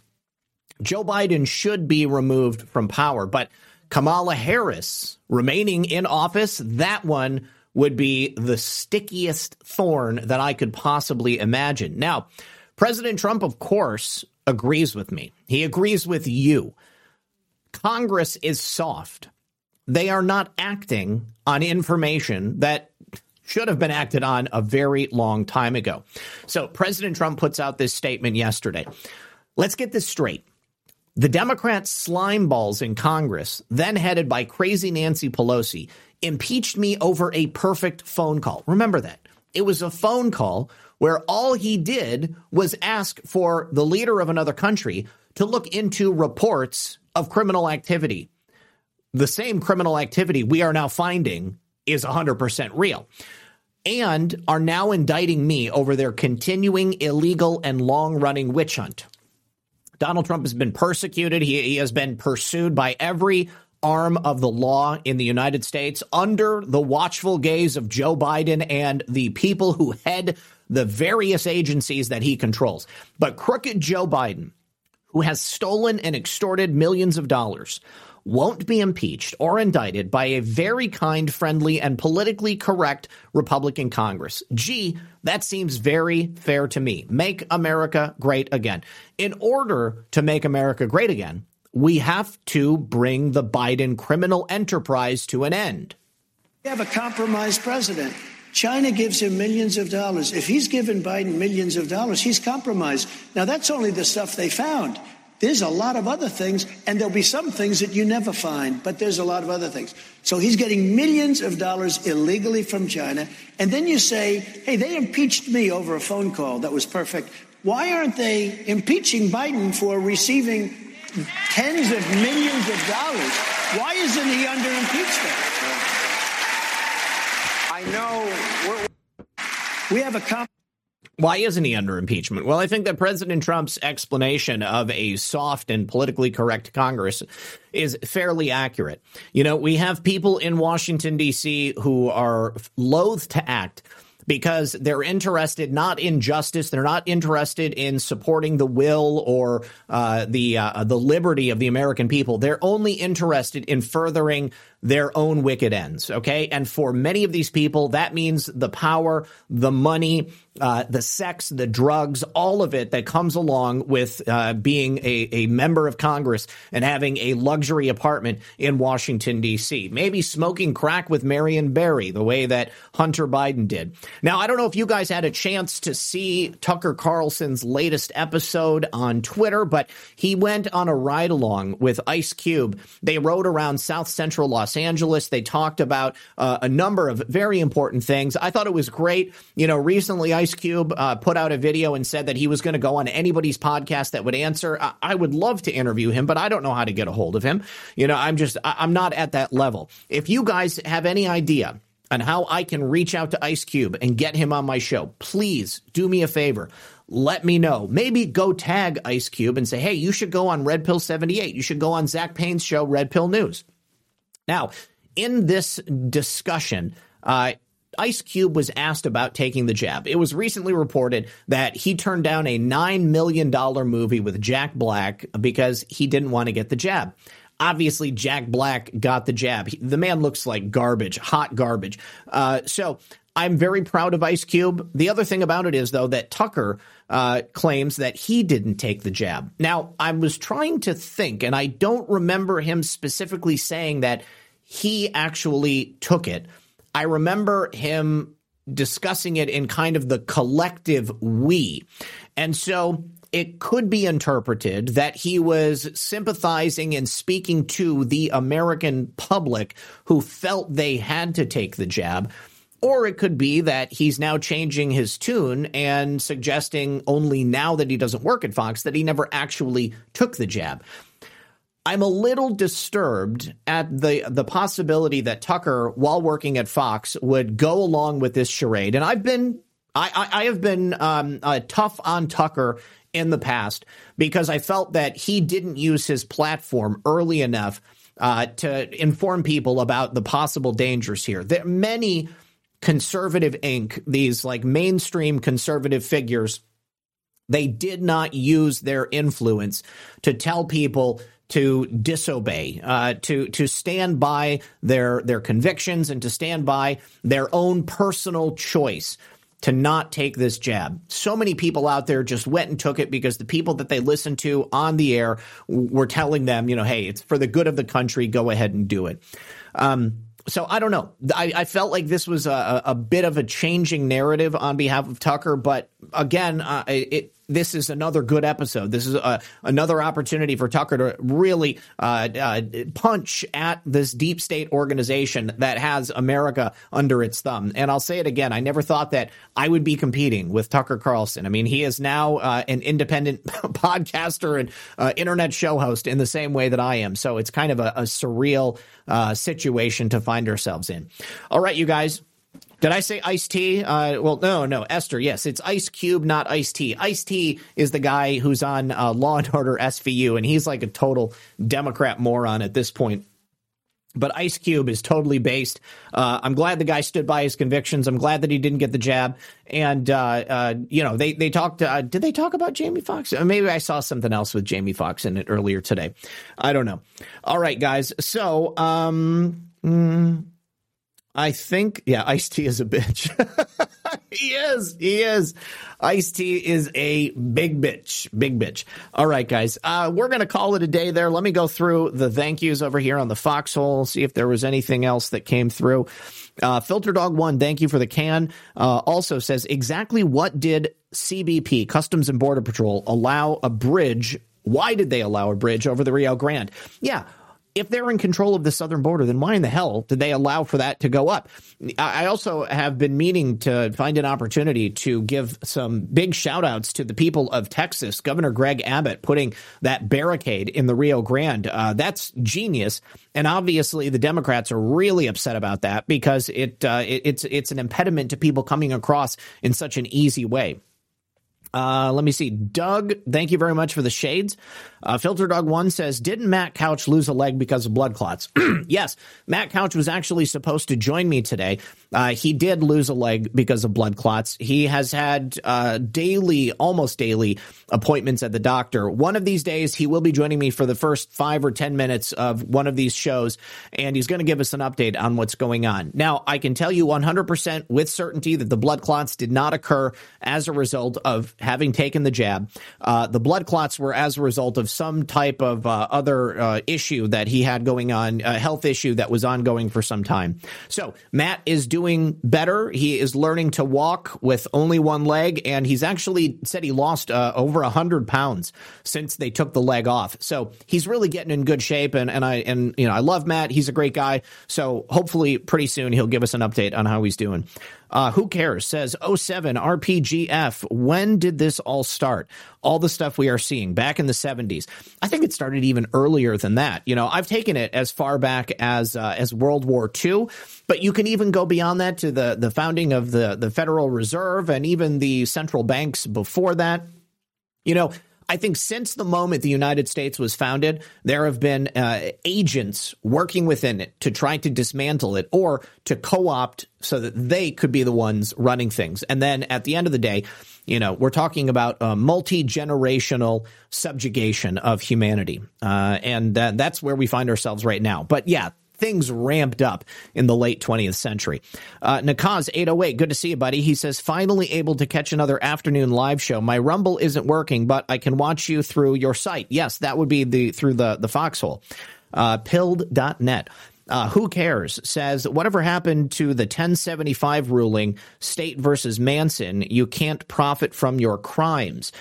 A: Joe Biden should be removed from power, but Kamala Harris remaining in office, that one would be the stickiest thorn that I could possibly imagine. Now, President Trump, of course, agrees with me. He agrees with you. Congress is soft. They are not acting on information that should have been acted on a very long time ago. So, President Trump puts out this statement yesterday. Let's get this straight. The Democrat slime balls in Congress, then headed by crazy Nancy Pelosi, impeached me over a perfect phone call. Remember that. It was a phone call where all he did was ask for the leader of another country to look into reports of criminal activity. The same criminal activity we are now finding is 100% real and are now indicting me over their continuing illegal and long running witch hunt. Donald Trump has been persecuted. He, he has been pursued by every arm of the law in the United States under the watchful gaze of Joe Biden and the people who head the various agencies that he controls. But crooked Joe Biden, who has stolen and extorted millions of dollars, won't be impeached or indicted by a very kind, friendly, and politically correct Republican Congress. Gee, that seems very fair to me. Make America great again. In order to make America great again, we have to bring the Biden criminal enterprise to an end.
Q: We have a compromised president. China gives him millions of dollars. If he's given Biden millions of dollars, he's compromised. Now, that's only the stuff they found. There's a lot of other things, and there'll be some things that you never find, but there's a lot of other things. So he's getting millions of dollars illegally from China. And then you say, hey, they impeached me over a phone call that was perfect. Why aren't they impeaching Biden for receiving tens of millions of dollars? Why isn't he under impeachment?
P: I know
Q: we're, we have a comp.
A: Why isn't he under impeachment? Well, I think that President Trump's explanation of a soft and politically correct Congress is fairly accurate. You know, we have people in Washington, D.C. who are loath to act because they're interested not in justice, they're not interested in supporting the will or uh, the uh, the liberty of the American people. They're only interested in furthering their own wicked ends. Okay, and for many of these people, that means the power, the money, uh, the sex, the drugs, all of it that comes along with uh, being a, a member of Congress and having a luxury apartment in Washington, D.C. Maybe smoking crack with Marion Barry, the way that Hunter Biden did. Now, I don't know if you guys had a chance to see Tucker Carlson's latest episode on Twitter, but he went on a ride along with Ice Cube. They rode around South Central Los Angeles. They talked about uh, a number of very important things. I thought it was great. You know, recently Ice Cube uh, put out a video and said that he was going to go on anybody's podcast that would answer. I-, I would love to interview him, but I don't know how to get a hold of him. You know, I'm just, I- I'm not at that level. If you guys have any idea, on how I can reach out to Ice Cube and get him on my show, please do me a favor. Let me know. Maybe go tag Ice Cube and say, hey, you should go on Red Pill 78. You should go on Zak Paine's show, Red Pill News. Now, in this discussion, uh, Ice Cube was asked about taking the jab. It was recently reported that he turned down a $9 million movie with Jack Black because he didn't want to get the jab. Obviously, Jack Black got the jab. The man looks like garbage, hot garbage. Uh, so I'm very proud of Ice Cube. The other thing about it is, though, that Tucker uh, claims that he didn't take the jab. Now, I was trying to think, and I don't remember him specifically saying that he actually took it. I remember him discussing it in kind of the collective we. And so it could be interpreted that he was sympathizing and speaking to the American public who felt they had to take the jab. Or it could be that he's now changing his tune and suggesting only now that he doesn't work at Fox that he never actually took the jab. I'm a little disturbed at the the possibility that Tucker, while working at Fox, would go along with this charade. And I've been I, I, I have been um, uh, tough on Tucker in the past because I felt that he didn't use his platform early enough uh, to inform people about the possible dangers here. There many conservative ink These like mainstream conservative figures. They did not use their influence to tell people to disobey, uh, to to stand by their their convictions and to stand by their own personal choice to not take this jab. So many people out there just went and took it because the people that they listened to on the air were telling them, you know, hey, it's for the good of the country. Go ahead and do it. Um, so I don't know. I, I, felt like this was a, a, bit of a changing narrative on behalf of Tucker, but again, uh, it, this is another good episode. This is a, uh, another opportunity for Tucker to really uh, uh, punch at this deep state organization that has America under its thumb. And I'll say it again: I never thought that I would be competing with Tucker Carlson. I mean, he is now uh, an independent (laughs) podcaster and uh, internet show host in the same way that I am. So it's kind of a, a surreal uh, situation to find ourselves in. All right, you guys. Did I say Ice T? Uh, well, no, no, Esther. Yes, it's Ice Cube, not Ice T. Ice T is the guy who's on uh, Law and Order SVU, and he's like a total Democrat moron at this point. But Ice Cube is totally based. Uh, I'm glad the guy stood by his convictions. I'm glad that he didn't get the jab. And uh, uh, you know, they they talked. Uh, did they talk about Jamie Foxx? Uh, maybe I saw something else with Jamie Foxx in it earlier today. I don't know. All right, guys. So. Um, mm, I think, yeah, Ice T is a bitch. (laughs) he is. He is. Ice T is a big bitch. Big bitch. All right, guys. Uh, we're going to call it a day there. Let me go through the thank yous over here on the foxhole, see if there was anything else that came through. Uh, Filter Dog One, thank you for the can. Uh, also says exactly what did CBP, Customs and Border Patrol, allow a bridge why did they allow a bridge over the Rio Grande? Yeah, if they're in control of the southern border, then why in the hell did they allow for that to go up? I also have been meaning to find an opportunity to give some big shout outs to the people of Texas. Governor Greg Abbott putting that barricade in the Rio Grande. Uh, that's genius. And obviously, the Democrats are really upset about that because it, uh, it it's it's an impediment to people coming across in such an easy way. Uh, let me see. Doug, thank you very much for the shades. Uh, Filter Dog One says, "Didn't Matt Couch lose a leg because of blood clots?" (clears throat) yes, Matt Couch was actually supposed to join me today. Uh, he did lose a leg because of blood clots. He has had uh, daily, almost daily appointments at the doctor. One of these days, he will be joining me for the first five or ten minutes of one of these shows, and he's going to give us an update on what's going on. Now, I can tell you 100% with certainty that the blood clots did not occur as a result of having taken the jab. Uh, the blood clots were as a result of some type of uh, other uh, issue that he had going on, a health issue that was ongoing for some time. So Matt is doing better. He is learning to walk with only one leg, and he's actually said he lost uh, over hundred pounds since they took the leg off. So he's really getting in good shape, and and I and you know I love Matt. He's a great guy. So hopefully pretty soon he'll give us an update on how he's doing. Uh, who cares? Says 07 RPGF. When did this all start? All the stuff we are seeing back in the 70s. I think it started even earlier than that. You know, I've taken it as far back as uh, as World War II, but you can even go beyond that to the the founding of the the Federal Reserve and even the central banks before that. You know, I think since the moment the United States was founded, there have been uh, agents working within it to try to dismantle it or to co-opt so that they could be the ones running things. And then at the end of the day, you know, we're talking about a multi-generational subjugation of humanity. Uh, and that's where we find ourselves right now. But yeah, things ramped up in the late 20th century. Uh, Nakaz 808, good to see you, buddy. He says, finally able to catch another afternoon live show. My Rumble isn't working, but I can watch you through your site. Yes, that would be the through the, the foxhole. Uh, pilled.net. Uh, who cares? Says, whatever happened to the 1075 ruling, state versus Manson, you can't profit from your crimes.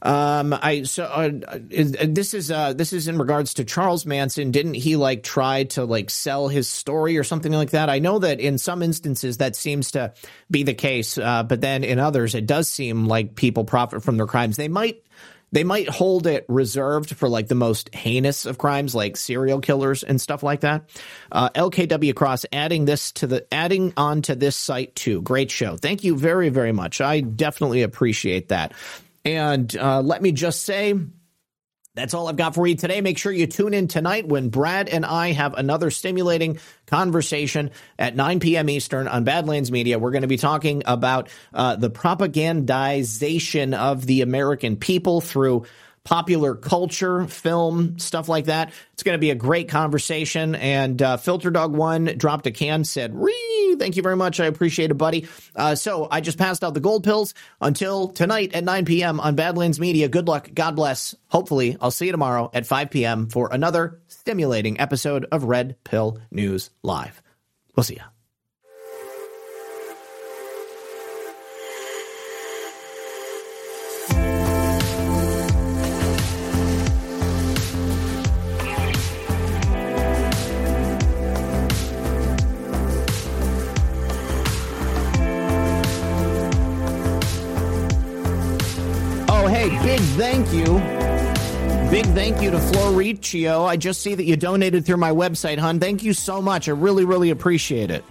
A: Um, I so uh, is, this is uh this is in regards to Charles Manson. Didn't he like try to like sell his story or something like that? I know that in some instances that seems to be the case, uh, but then in others it does seem like people profit from their crimes. They might they might hold it reserved for like the most heinous of crimes, like serial killers and stuff like that. Uh, LKW Cross adding this to the adding on to this site too. Great show. Thank you very very much. I definitely appreciate that. And uh, let me just say, that's all I've got for you today. Make sure you tune in tonight when Brad and I have another stimulating conversation at 9 p.m. Eastern on Badlands Media. We're going to be talking about uh, the propagandization of the American people through popular culture, film, stuff like that. It's going to be a great conversation. And uh, Filter Dog One dropped a can, said, "Ree, thank you very much. I appreciate it, buddy." Uh, so I just passed out the gold pills until tonight at 9 p.m. on Badlands Media. Good luck. God bless. Hopefully, I'll see you tomorrow at 5 p.m. for another stimulating episode of Red Pill News Live. We'll see you. Big thank you. Big thank you to Floricio. I just see that you donated through my website, hon. Thank you so much. I really, really appreciate it.